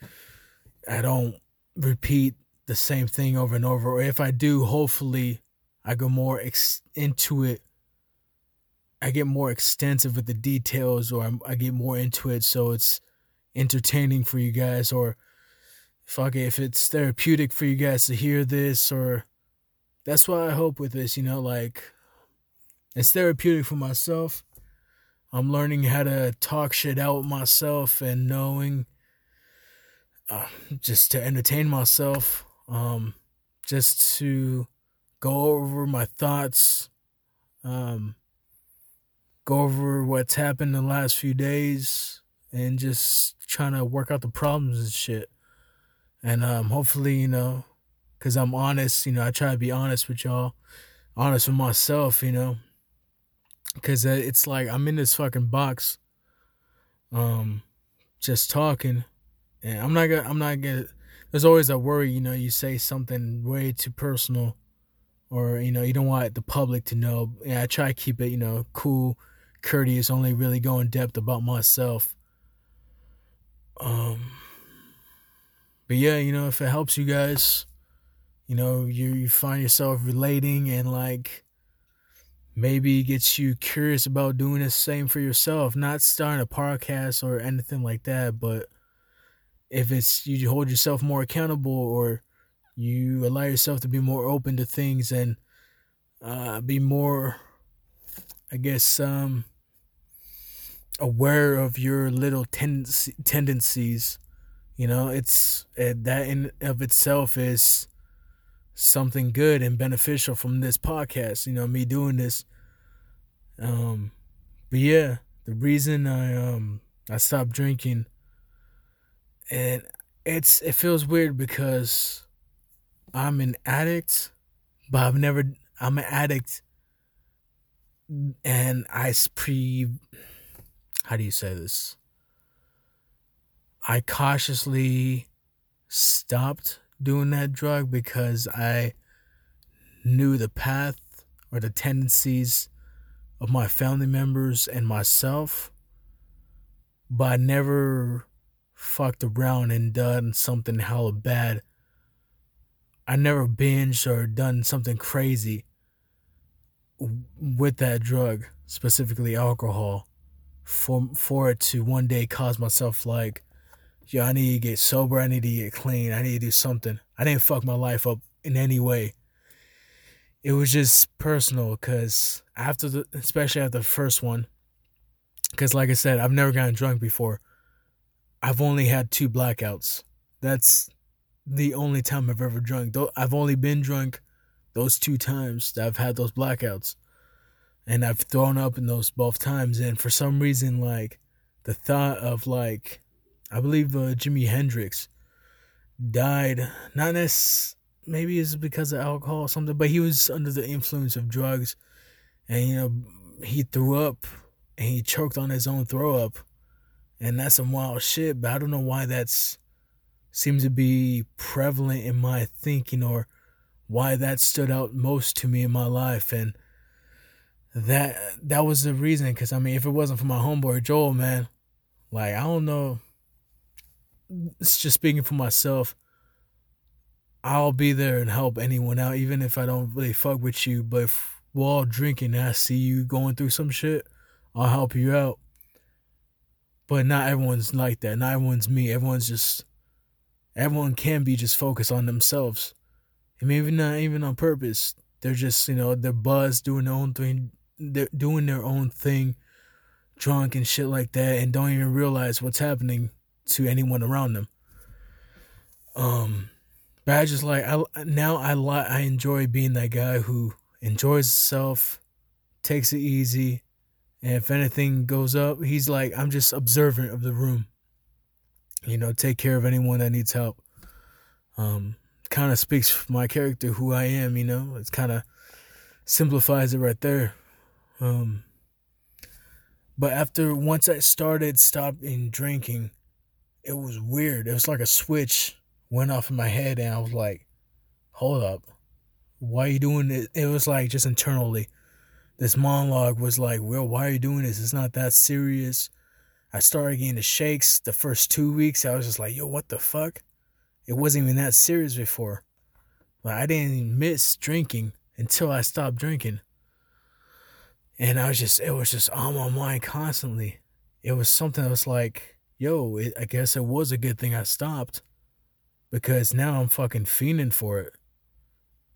I don't repeat the same thing over and over. Or if I do, hopefully I go more ex- into it. I get more extensive with the details, or I'm, i get more into it, so it's entertaining for you guys, or fuck it, if it's therapeutic for you guys to hear this, or that's what I hope with this. You know, like it's therapeutic for myself. I'm learning how to talk shit out with myself and knowing uh, just to entertain myself um, just to go over my thoughts, um, go over what's happened in the last few days, and just trying to work out the problems and shit. And um, hopefully, you know, because I'm honest, you know, I try to be honest with y'all, honest with myself, you know, because it's like I'm in this fucking box, um, just talking, and I'm not gonna, I'm not gonna there's always a worry, you know, you say something way too personal or, you know, you don't want the public to know. And I try to keep it, you know, cool, courteous, only really go in depth about myself. Um but yeah, you know, if it helps you guys, you know, you you find yourself relating and like maybe gets you curious about doing the same for yourself, not starting a podcast or anything like that, but if it's you hold yourself more accountable or you allow yourself to be more open to things and uh, be more i guess um, aware of your little tendency, tendencies you know it's it, that in of itself is something good and beneficial from this podcast you know me doing this um but yeah the reason i um i stopped drinking and it's it feels weird because I'm an addict, but I've never I'm an addict, and I pre how do you say this? I cautiously stopped doing that drug because I knew the path or the tendencies of my family members and myself, but I never fucked around and done something hella bad. I never binged or done something crazy with that drug, specifically alcohol, for for it to one day cause myself like, yo, I need to get sober, I need to get clean, I need to do something. I didn't fuck my life up in any way. It was just personal, cause after the, especially after the first one, cause like I said, I've never gotten drunk before. I've only had two blackouts. That's the only time I've ever drunk. I've only been drunk those two times that I've had those blackouts. And I've thrown up in those both times. And for some reason, like, the thought of, like, I believe uh, Jimi Hendrix died, not as maybe it's because of alcohol or something, but he was under the influence of drugs. And, you know, he threw up and he choked on his own throw up and that's some wild shit. But I don't know why that's seems to be prevalent in my thinking or why that stood out most to me in my life and that that was the reason because i mean if it wasn't for my homeboy joel man like i don't know it's just speaking for myself i'll be there and help anyone out even if i don't really fuck with you. But if we're all drinking and i see you going through some shit i'll help you out. But not everyone's like that. Not everyone's me. Everyone's just everyone can be just focused on themselves. And maybe not even on purpose. They're just, you know, they're buzzed doing their own thing, they're doing their own thing, drunk and shit like that, and don't even realize what's happening to anyone around them. Um, but I just like I now I like I enjoy being that guy who enjoys himself, takes it easy, and if anything goes up, he's like I'm just observant of the room. You know, take care of anyone that needs help. Um, kind of speaks for my character, who I am, you know. It kind of simplifies it right there. Um, but after once I started stopping drinking, it was weird. It was like a switch went off in my head, and I was like, "Hold up, why are you doing it?" It was like just internally, this monologue was like, "Well, why are you doing this? It's not that serious." I started getting the shakes the first two weeks. I was just like, "Yo, what the fuck?" it wasn't even that serious before. Like I didn't miss drinking until I stopped drinking. And I was just, it was just on my mind constantly. It was something that was like, yo, it, I guess it was a good thing I stopped because now I'm fucking fiending for it.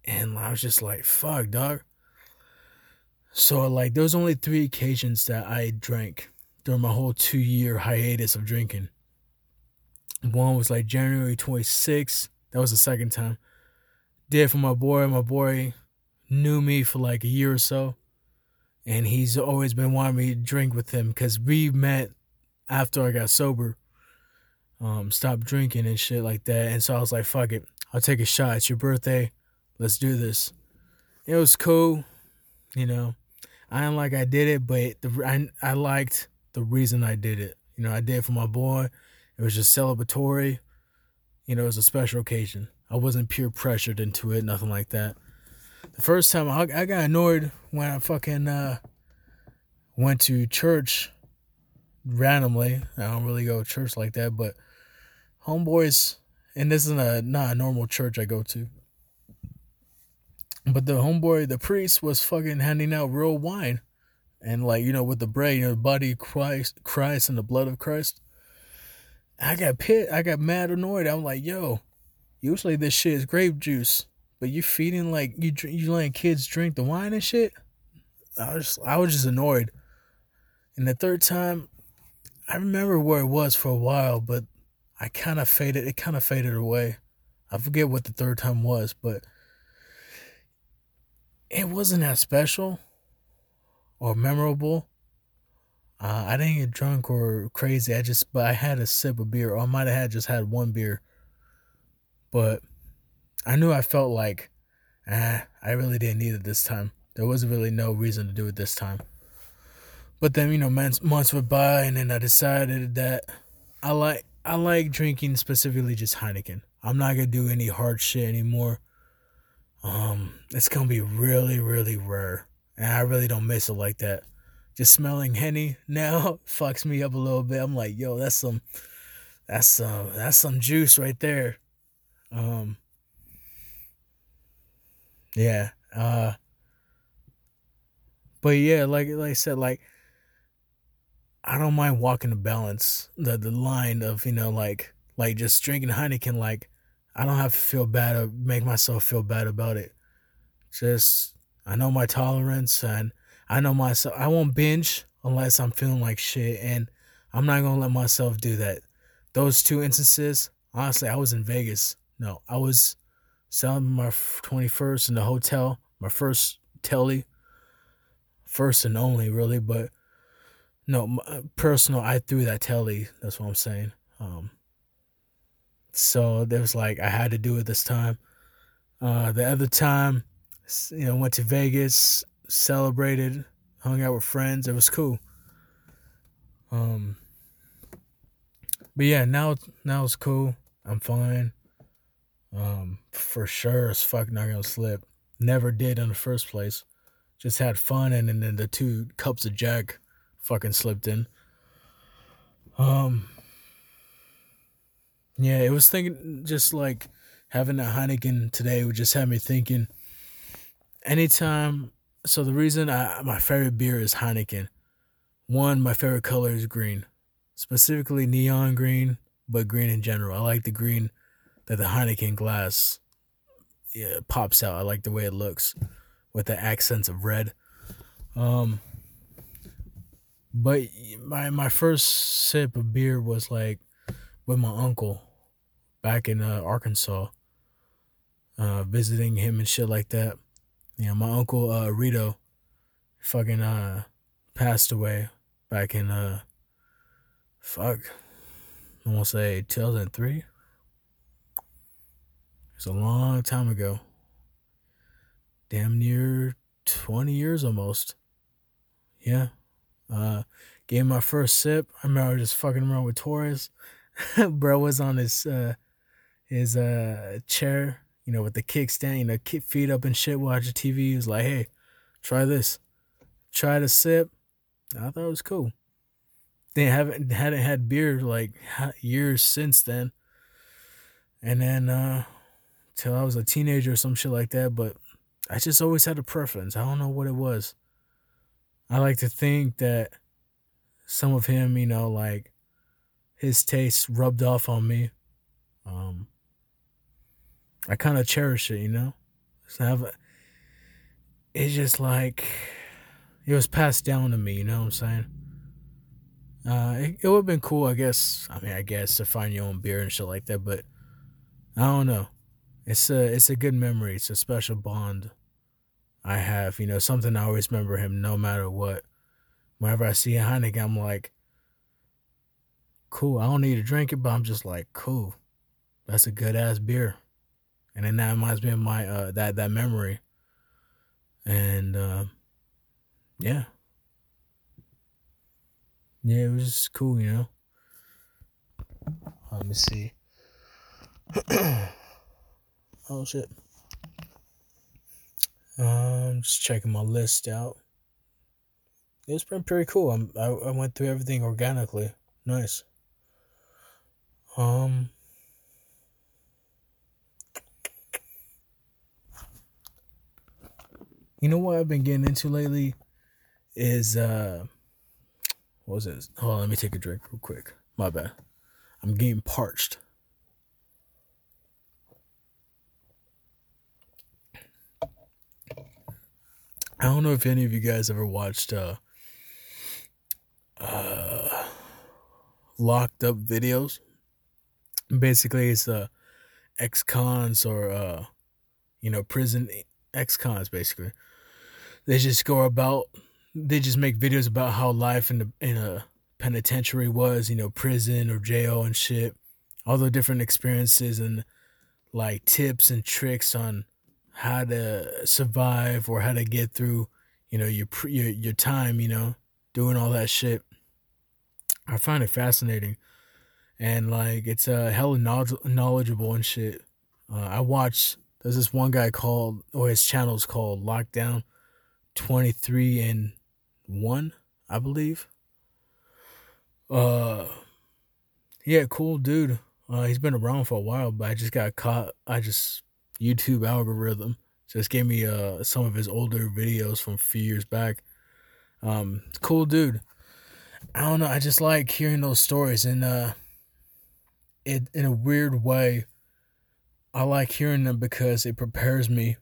And I was just like, fuck, dog. So, like, there was only three occasions that I drank during my whole two year hiatus of drinking. One was like January 26th. That was the second time. Did for my boy. My boy knew me for like a year or so. And he's always been wanting me to drink with him because we met after I got sober. Um, stopped drinking and shit like that. And so I was like, fuck it. I'll take a shot. It's your birthday. Let's do this. It was cool. You know, I didn't like I did it, but the I, I liked the reason I did it. You know, I did it for my boy. It was just celebratory. You know, it was a special occasion. I wasn't peer pressured into it, nothing like that. The first time I, I got annoyed when I fucking uh, went to church randomly. I don't really go to church like that, but homeboys, and this is a not a normal church I go to. But the homeboy, the priest, was fucking handing out real wine, and like you know, with the bread, you know, the body Christ, Christ, and the blood of Christ. I got pit. I got mad annoyed. I'm like, yo, usually this shit is grape juice, but you feeding like you you letting kids drink the wine and shit. I was I was just annoyed. And the third time, I remember where it was for a while, but I kind of faded. It kind of faded away. I forget what the third time was, but it wasn't that special or memorable. Uh, I didn't get drunk or crazy. I just, but I had a sip of beer, or I might have had just had one beer. But I knew I felt like, ah, I really didn't need it this time. There was really no reason to do it this time. But then you know, months months went by, and then I decided that I like I like drinking specifically just Heineken. I'm not gonna do any hard shit anymore. Um, it's gonna be really really rare, and I really don't miss it like that just smelling henny now fucks me up a little bit. I'm like, yo, that's some that's some that's some juice right there. Um yeah. Uh but yeah, like like I said, like I don't mind walking the balance, the the line of, you know, like like just drinking Heineken, like I don't have to feel bad or make myself feel bad about it. Just I know my tolerance and I know myself. I won't binge unless I'm feeling like shit, and I'm not gonna let myself do that. Those two instances, honestly, I was in Vegas. No, I was selling my 21st in the hotel, my first telly, first and only, really. But no, uh, personal, I threw that telly. That's what I'm saying. Um, so there was like I had to do it this time. Uh, the other time, you know, went to Vegas celebrated, hung out with friends. It was cool. Um, but yeah, now now it's cool. I'm fine. Um, for sure, it's fuck not gonna slip. Never did in the first place. Just had fun, and then the two cups of Jack fucking slipped in. Um, yeah, it was thinking just like having a Heineken today would just have me thinking. Anytime, so the reason I my favorite beer is Heineken. One, my favorite color is green, specifically neon green, but green in general. I like the green that the Heineken glass yeah, pops out. I like the way it looks with the accents of red. Um, but my my first sip of beer was like with my uncle back in uh, Arkansas, uh, visiting him and shit like that. You know, my uncle uh, Rito, fucking uh, passed away back in uh, fuck, I want to say 2003. It's a long time ago. Damn near 20 years almost. Yeah. Uh, gave my first sip. I remember just fucking around with Torres. Bro was on his uh his uh chair, you know, with the kickstand, you know, kick feet up and shit, watching TV. He was like, "Hey, try this. Try to sip." I thought it was cool. They haven't hadn't had beer like years since then. And then uh till I was a teenager or some shit like that, but I just always had a preference. I don't know what it was. I like to think that some of him, you know, like his taste rubbed off on me. Um, I kind of cherish it, you know. Have a, it's just like it was passed down to me, you know what I'm saying? Uh, it, it would have been cool, I guess. I mean, I guess to find your own beer and shit like that, but I don't know it's a it's a good memory. It's a special bond I have. You know, something I always remember him no matter what. Whenever I see a Heineken, I'm like, cool. I don't need to drink it, but I'm just like, cool. That's a good ass beer. And then that reminds me of my uh that that memory. And uh, yeah. Yeah, it was cool, you know. Let me see. Oh shit. Um, just checking my list out. It's been pretty cool. I'm, I I went through everything organically. Nice. Um. You know what I've been getting into lately is uh what was it? Hold on, let me take a drink real quick. My bad. I'm getting parched. I don't know if any of you guys ever watched uh, uh, locked up videos. Basically, it's uh, ex cons or uh, you know prison ex cons. Basically, they just go about. They just make videos about how life in the in a penitentiary was, you know, prison or jail and shit. All the different experiences and like tips and tricks on how to survive or how to get through, you know, your your your time, you know, doing all that shit. I find it fascinating, and like it's uh hella knowledgeable and shit. Uh, I watch. There's this one guy called, or his channel's called Lockdown Twenty Three and One, I believe. Uh, yeah, cool dude. Uh, he's been around for a while, but I just got caught. I just YouTube algorithm just gave me uh some of his older videos from a few years back. Um, cool dude. I don't know. I just like hearing those stories, and uh, it in a weird way. I like hearing them because it prepares me.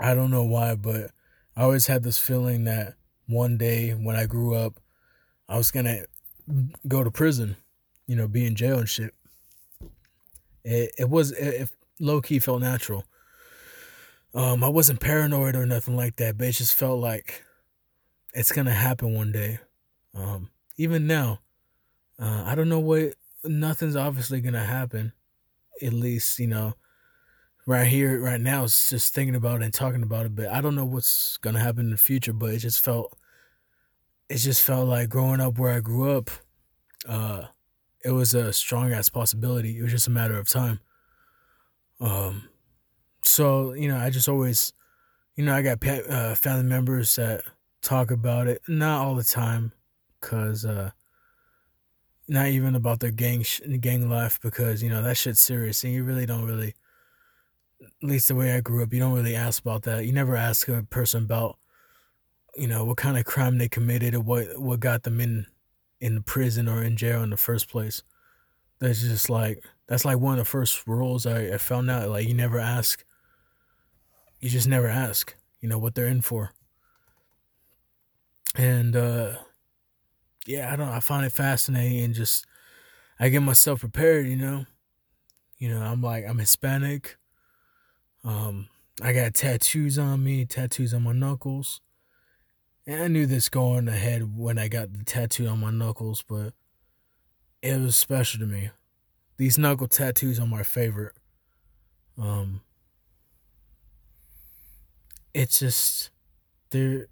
I don't know why, but I always had this feeling that one day when I grew up, I was gonna go to prison, you know, be in jail and shit. It it was it, low key felt natural. Um, I wasn't paranoid or nothing like that, but it just felt like it's gonna happen one day. Um, even now, uh, I don't know what. Nothing's obviously gonna happen. At least you know, right here, right now, it's just thinking about it and talking about it. But I don't know what's gonna happen in the future. But it just felt, it just felt like growing up where I grew up. Uh, it was a strong ass possibility. It was just a matter of time. Um, so you know, I just always, you know, I got uh, family members that talk about it, not all the time, cause uh, not even about their gang sh- gang life, because you know that shit's serious, and you really don't really, at least the way I grew up, you don't really ask about that. You never ask a person about, you know, what kind of crime they committed or what what got them in in prison or in jail in the first place. That's just like that's like one of the first rules I, I found out. Like you never ask. You just never ask. You know what they're in for. And uh yeah, I don't. I find it fascinating and just I get myself prepared. You know, you know I'm like I'm Hispanic. Um, I got tattoos on me, tattoos on my knuckles. And I knew this going ahead when I got the tattoo on my knuckles, but it was special to me. These knuckle tattoos are my favorite. Um it's just they're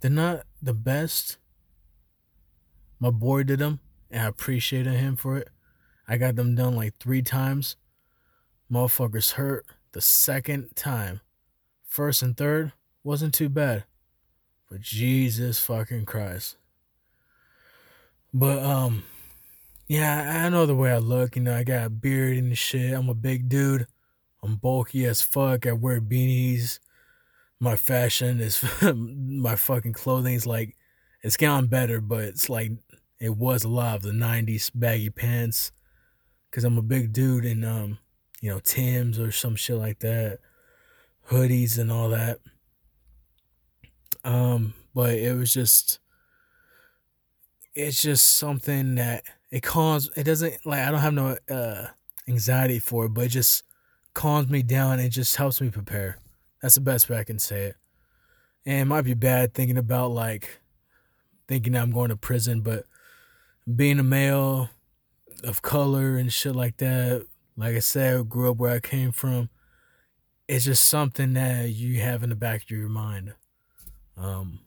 they're not the best. My boy did them and I appreciated him for it. I got them done like three times. Motherfuckers hurt the second time. First and third wasn't too bad. But Jesus fucking Christ. But um yeah, I know the way I look, you know, I got a beard and shit. I'm a big dude. I'm bulky as fuck. I wear beanies. My fashion is my fucking clothing is like it's gotten better, but it's like it was a lot of the '90s baggy pants. Cause I'm a big dude in um, you know, Tim's or some shit like that, hoodies and all that. Um, but it was just it's just something that it calms it doesn't like I don't have no uh anxiety for it, but it just calms me down it just helps me prepare. That's the best way I can say it. And it might be bad thinking about like thinking I'm going to prison, but being a male of color and shit like that, like I said, I grew up where I came from, it's just something that you have in the back of your mind. Um,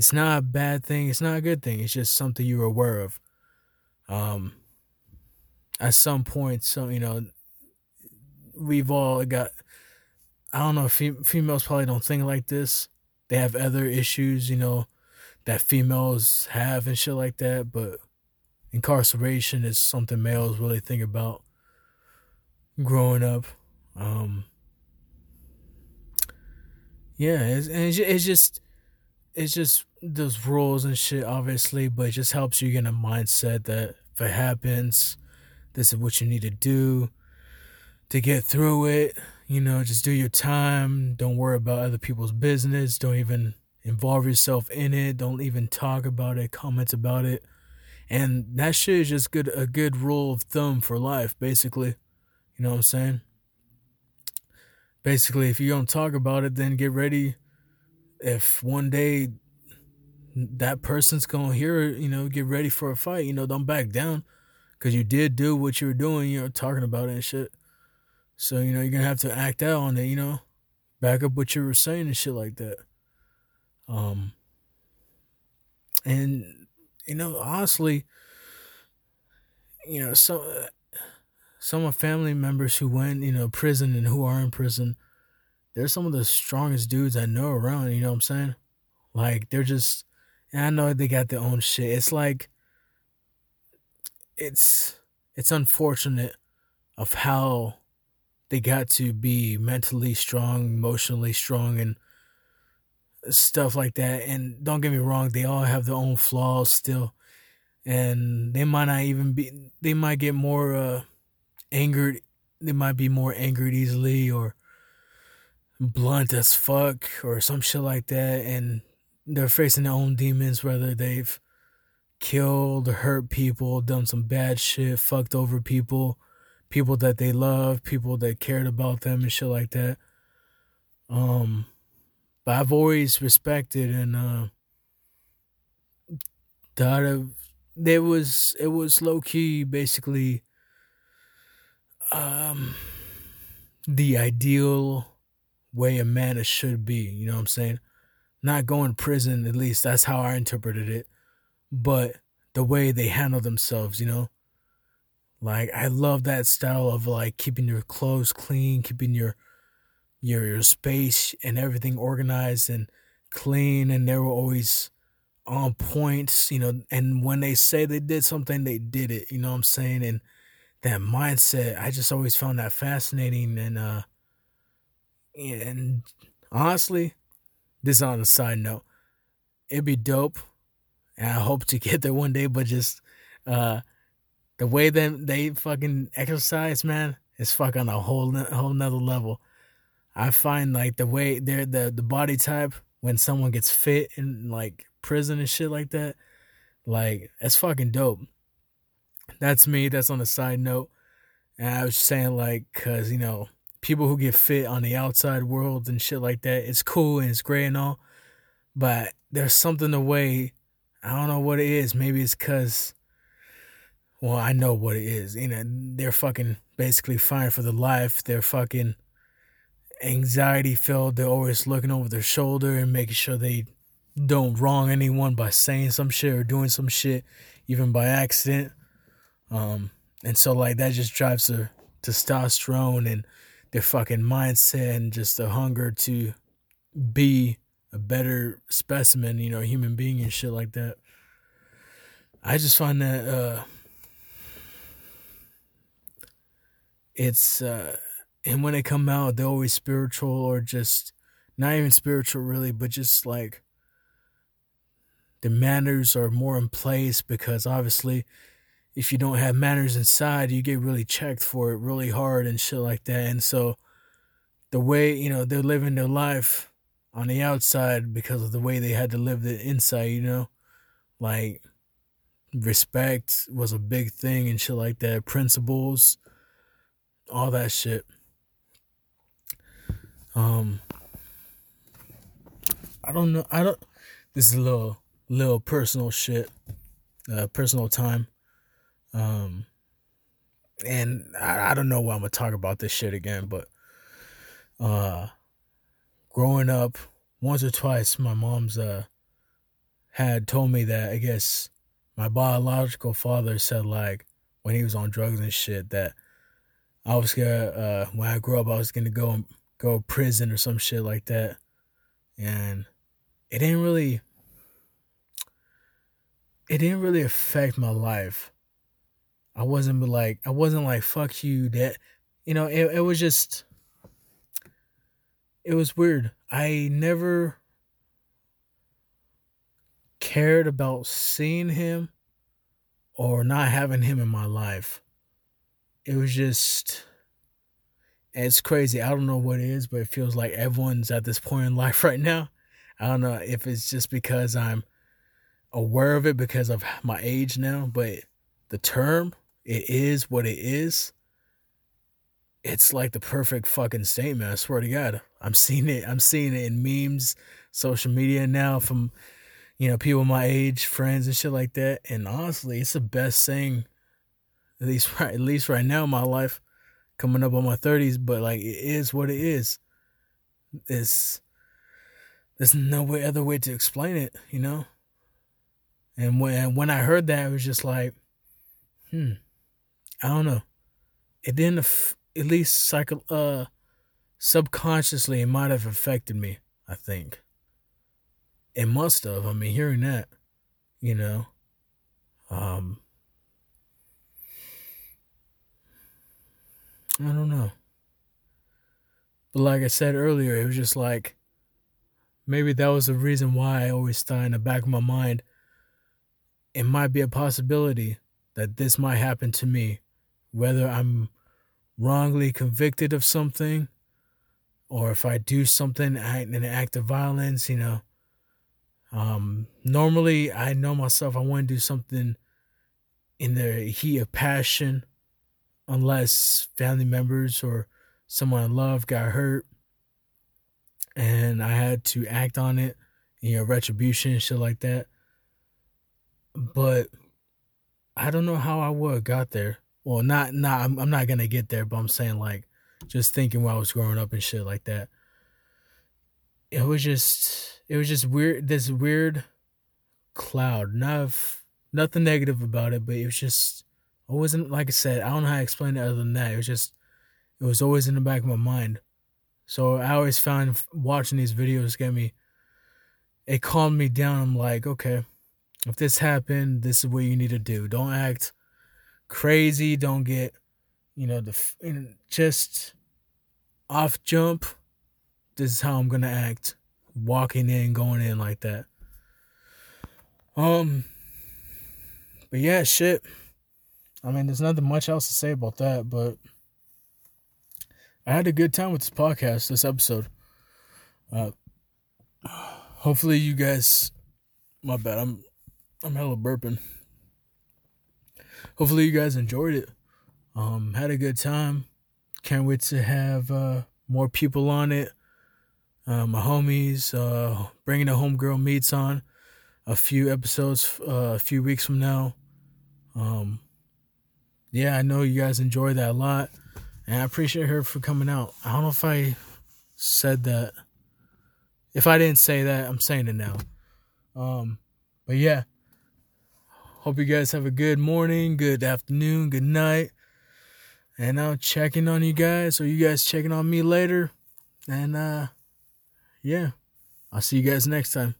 it's not a bad thing. It's not a good thing. It's just something you're aware of. Um, at some point, so you know, we've all got. I don't know. Fem- females probably don't think like this. They have other issues, you know, that females have and shit like that. But incarceration is something males really think about growing up. Um, yeah, it's, it's, it's just it's just those rules and shit, obviously, but it just helps you get a mindset that if it happens, this is what you need to do to get through it. You know, just do your time. Don't worry about other people's business. Don't even involve yourself in it. Don't even talk about it, comment about it. And that shit is just good a good rule of thumb for life, basically. You know what I'm saying? Basically, if you don't talk about it, then get ready. If one day that person's gonna hear it, you know, get ready for a fight. You know, don't back down, cause you did do what you were doing. You know, talking about it and shit. So you know, you're gonna have to act out on it. You know, back up what you were saying and shit like that. Um, and you know, honestly, you know, some some of family members who went, you know, prison and who are in prison, they're some of the strongest dudes I know around. You know what I'm saying? Like they're just, and I know they got their own shit. It's like, it's it's unfortunate of how they got to be mentally strong, emotionally strong, and stuff like that. And don't get me wrong, they all have their own flaws still, and they might not even be. They might get more uh, angered. They might be more angered easily, or blunt as fuck, or some shit like that. And they're facing their own demons, whether they've killed hurt people, done some bad shit, fucked over people, people that they love, people that cared about them and shit like that. Um, but I've always respected and uh, thought of there was it was low key basically um the ideal way a man should be, you know what I'm saying? Not going to prison, at least that's how I interpreted it. But the way they handle themselves, you know? Like I love that style of like keeping your clothes clean, keeping your your your space and everything organized and clean and they were always on points, you know, and when they say they did something, they did it, you know what I'm saying? And that mindset, I just always found that fascinating and uh and honestly, this on a side note, it'd be dope and I hope to get there one day, but just uh the way that they fucking exercise, man, is fucking a whole whole nother level. I find like the way they're the the body type when someone gets fit in like prison and shit like that, like it's fucking dope. That's me. That's on a side note. And I was saying like, cause you know people who get fit on the outside world and shit like that, it's cool and it's great and all, but there's something the way I don't know what it is. Maybe it's cause well, I know what it is. You know, they're fucking basically fighting for the life. They're fucking anxiety filled. They're always looking over their shoulder and making sure they don't wrong anyone by saying some shit or doing some shit, even by accident. Um, and so like that just drives the testosterone and their fucking mindset and just the hunger to be a better specimen, you know, human being and shit like that. I just find that uh it's uh and when they come out they're always spiritual or just not even spiritual really but just like the manners are more in place because obviously if you don't have manners inside you get really checked for it really hard and shit like that and so the way you know they're living their life on the outside because of the way they had to live the inside you know like respect was a big thing and shit like that principles all that shit. Um, I don't know. I don't. This is a little little personal shit, uh, personal time. Um, and I, I don't know why I'm gonna talk about this shit again, but uh, growing up, once or twice, my mom's uh had told me that I guess my biological father said like when he was on drugs and shit that I was gonna uh, when I grew up, I was gonna go go prison or some shit like that, and it didn't really it didn't really affect my life. I wasn't like I wasn't like fuck you that you know it it was just it was weird. I never cared about seeing him or not having him in my life it was just it's crazy. I don't know what it is, but it feels like everyone's at this point in life right now. I don't know if it's just because I'm aware of it because of my age now, but the term it is what it is. It's like the perfect fucking statement. I swear to God, I'm seeing it. I'm seeing it in memes, social media now from you know people my age, friends and shit like that. And honestly, it's the best thing, at least right, at least right now in my life, coming up on my thirties. But like, it is what it is. It's there's no way other way to explain it, you know. And when when I heard that, it was just like, hmm, I don't know. It didn't, at least psycho, uh, subconsciously, it might have affected me. I think it must have. I mean, hearing that, you know, um, I don't know. But like I said earlier, it was just like maybe that was the reason why I always thought in the back of my mind it might be a possibility that this might happen to me, whether I'm wrongly convicted of something or if I do something in an act of violence, you know. Um, normally, I know myself, I want to do something in the heat of passion unless family members or someone I love got hurt and I had to act on it, you know, retribution shit like that. But I don't know how I would have got there. Well, not not I'm, I'm not gonna get there, but I'm saying like just thinking while I was growing up and shit like that. It was just it was just weird this weird cloud, not of nothing negative about it, but it was just I wasn't like I said, I don't know how to explain it other than that. It was just it was always in the back of my mind. So I always found watching these videos get me it calmed me down. I'm like, okay, if this happened, this is what you need to do. Don't act crazy. Don't get, you know, the just off jump. This is how I'm gonna act. Walking in, going in like that. Um, but yeah, shit. I mean, there's nothing much else to say about that, but I had a good time with this podcast, this episode. Uh, hopefully you guys my bad i'm i'm hella burping hopefully you guys enjoyed it. Um had a good time. Can't wait to have uh more people on it. Uh, my homies uh bringing the homegirl meets on a few episodes uh, a few weeks from now. Um yeah i know you guys enjoy that a lot and i appreciate her for coming out. I don't know if i said that. If I didn't say that, I'm saying it now. Um, but yeah, hope you guys have a good morning, good afternoon, good night. And I'm checking on you guys, or you guys checking on me later. And uh, yeah, I'll see you guys next time.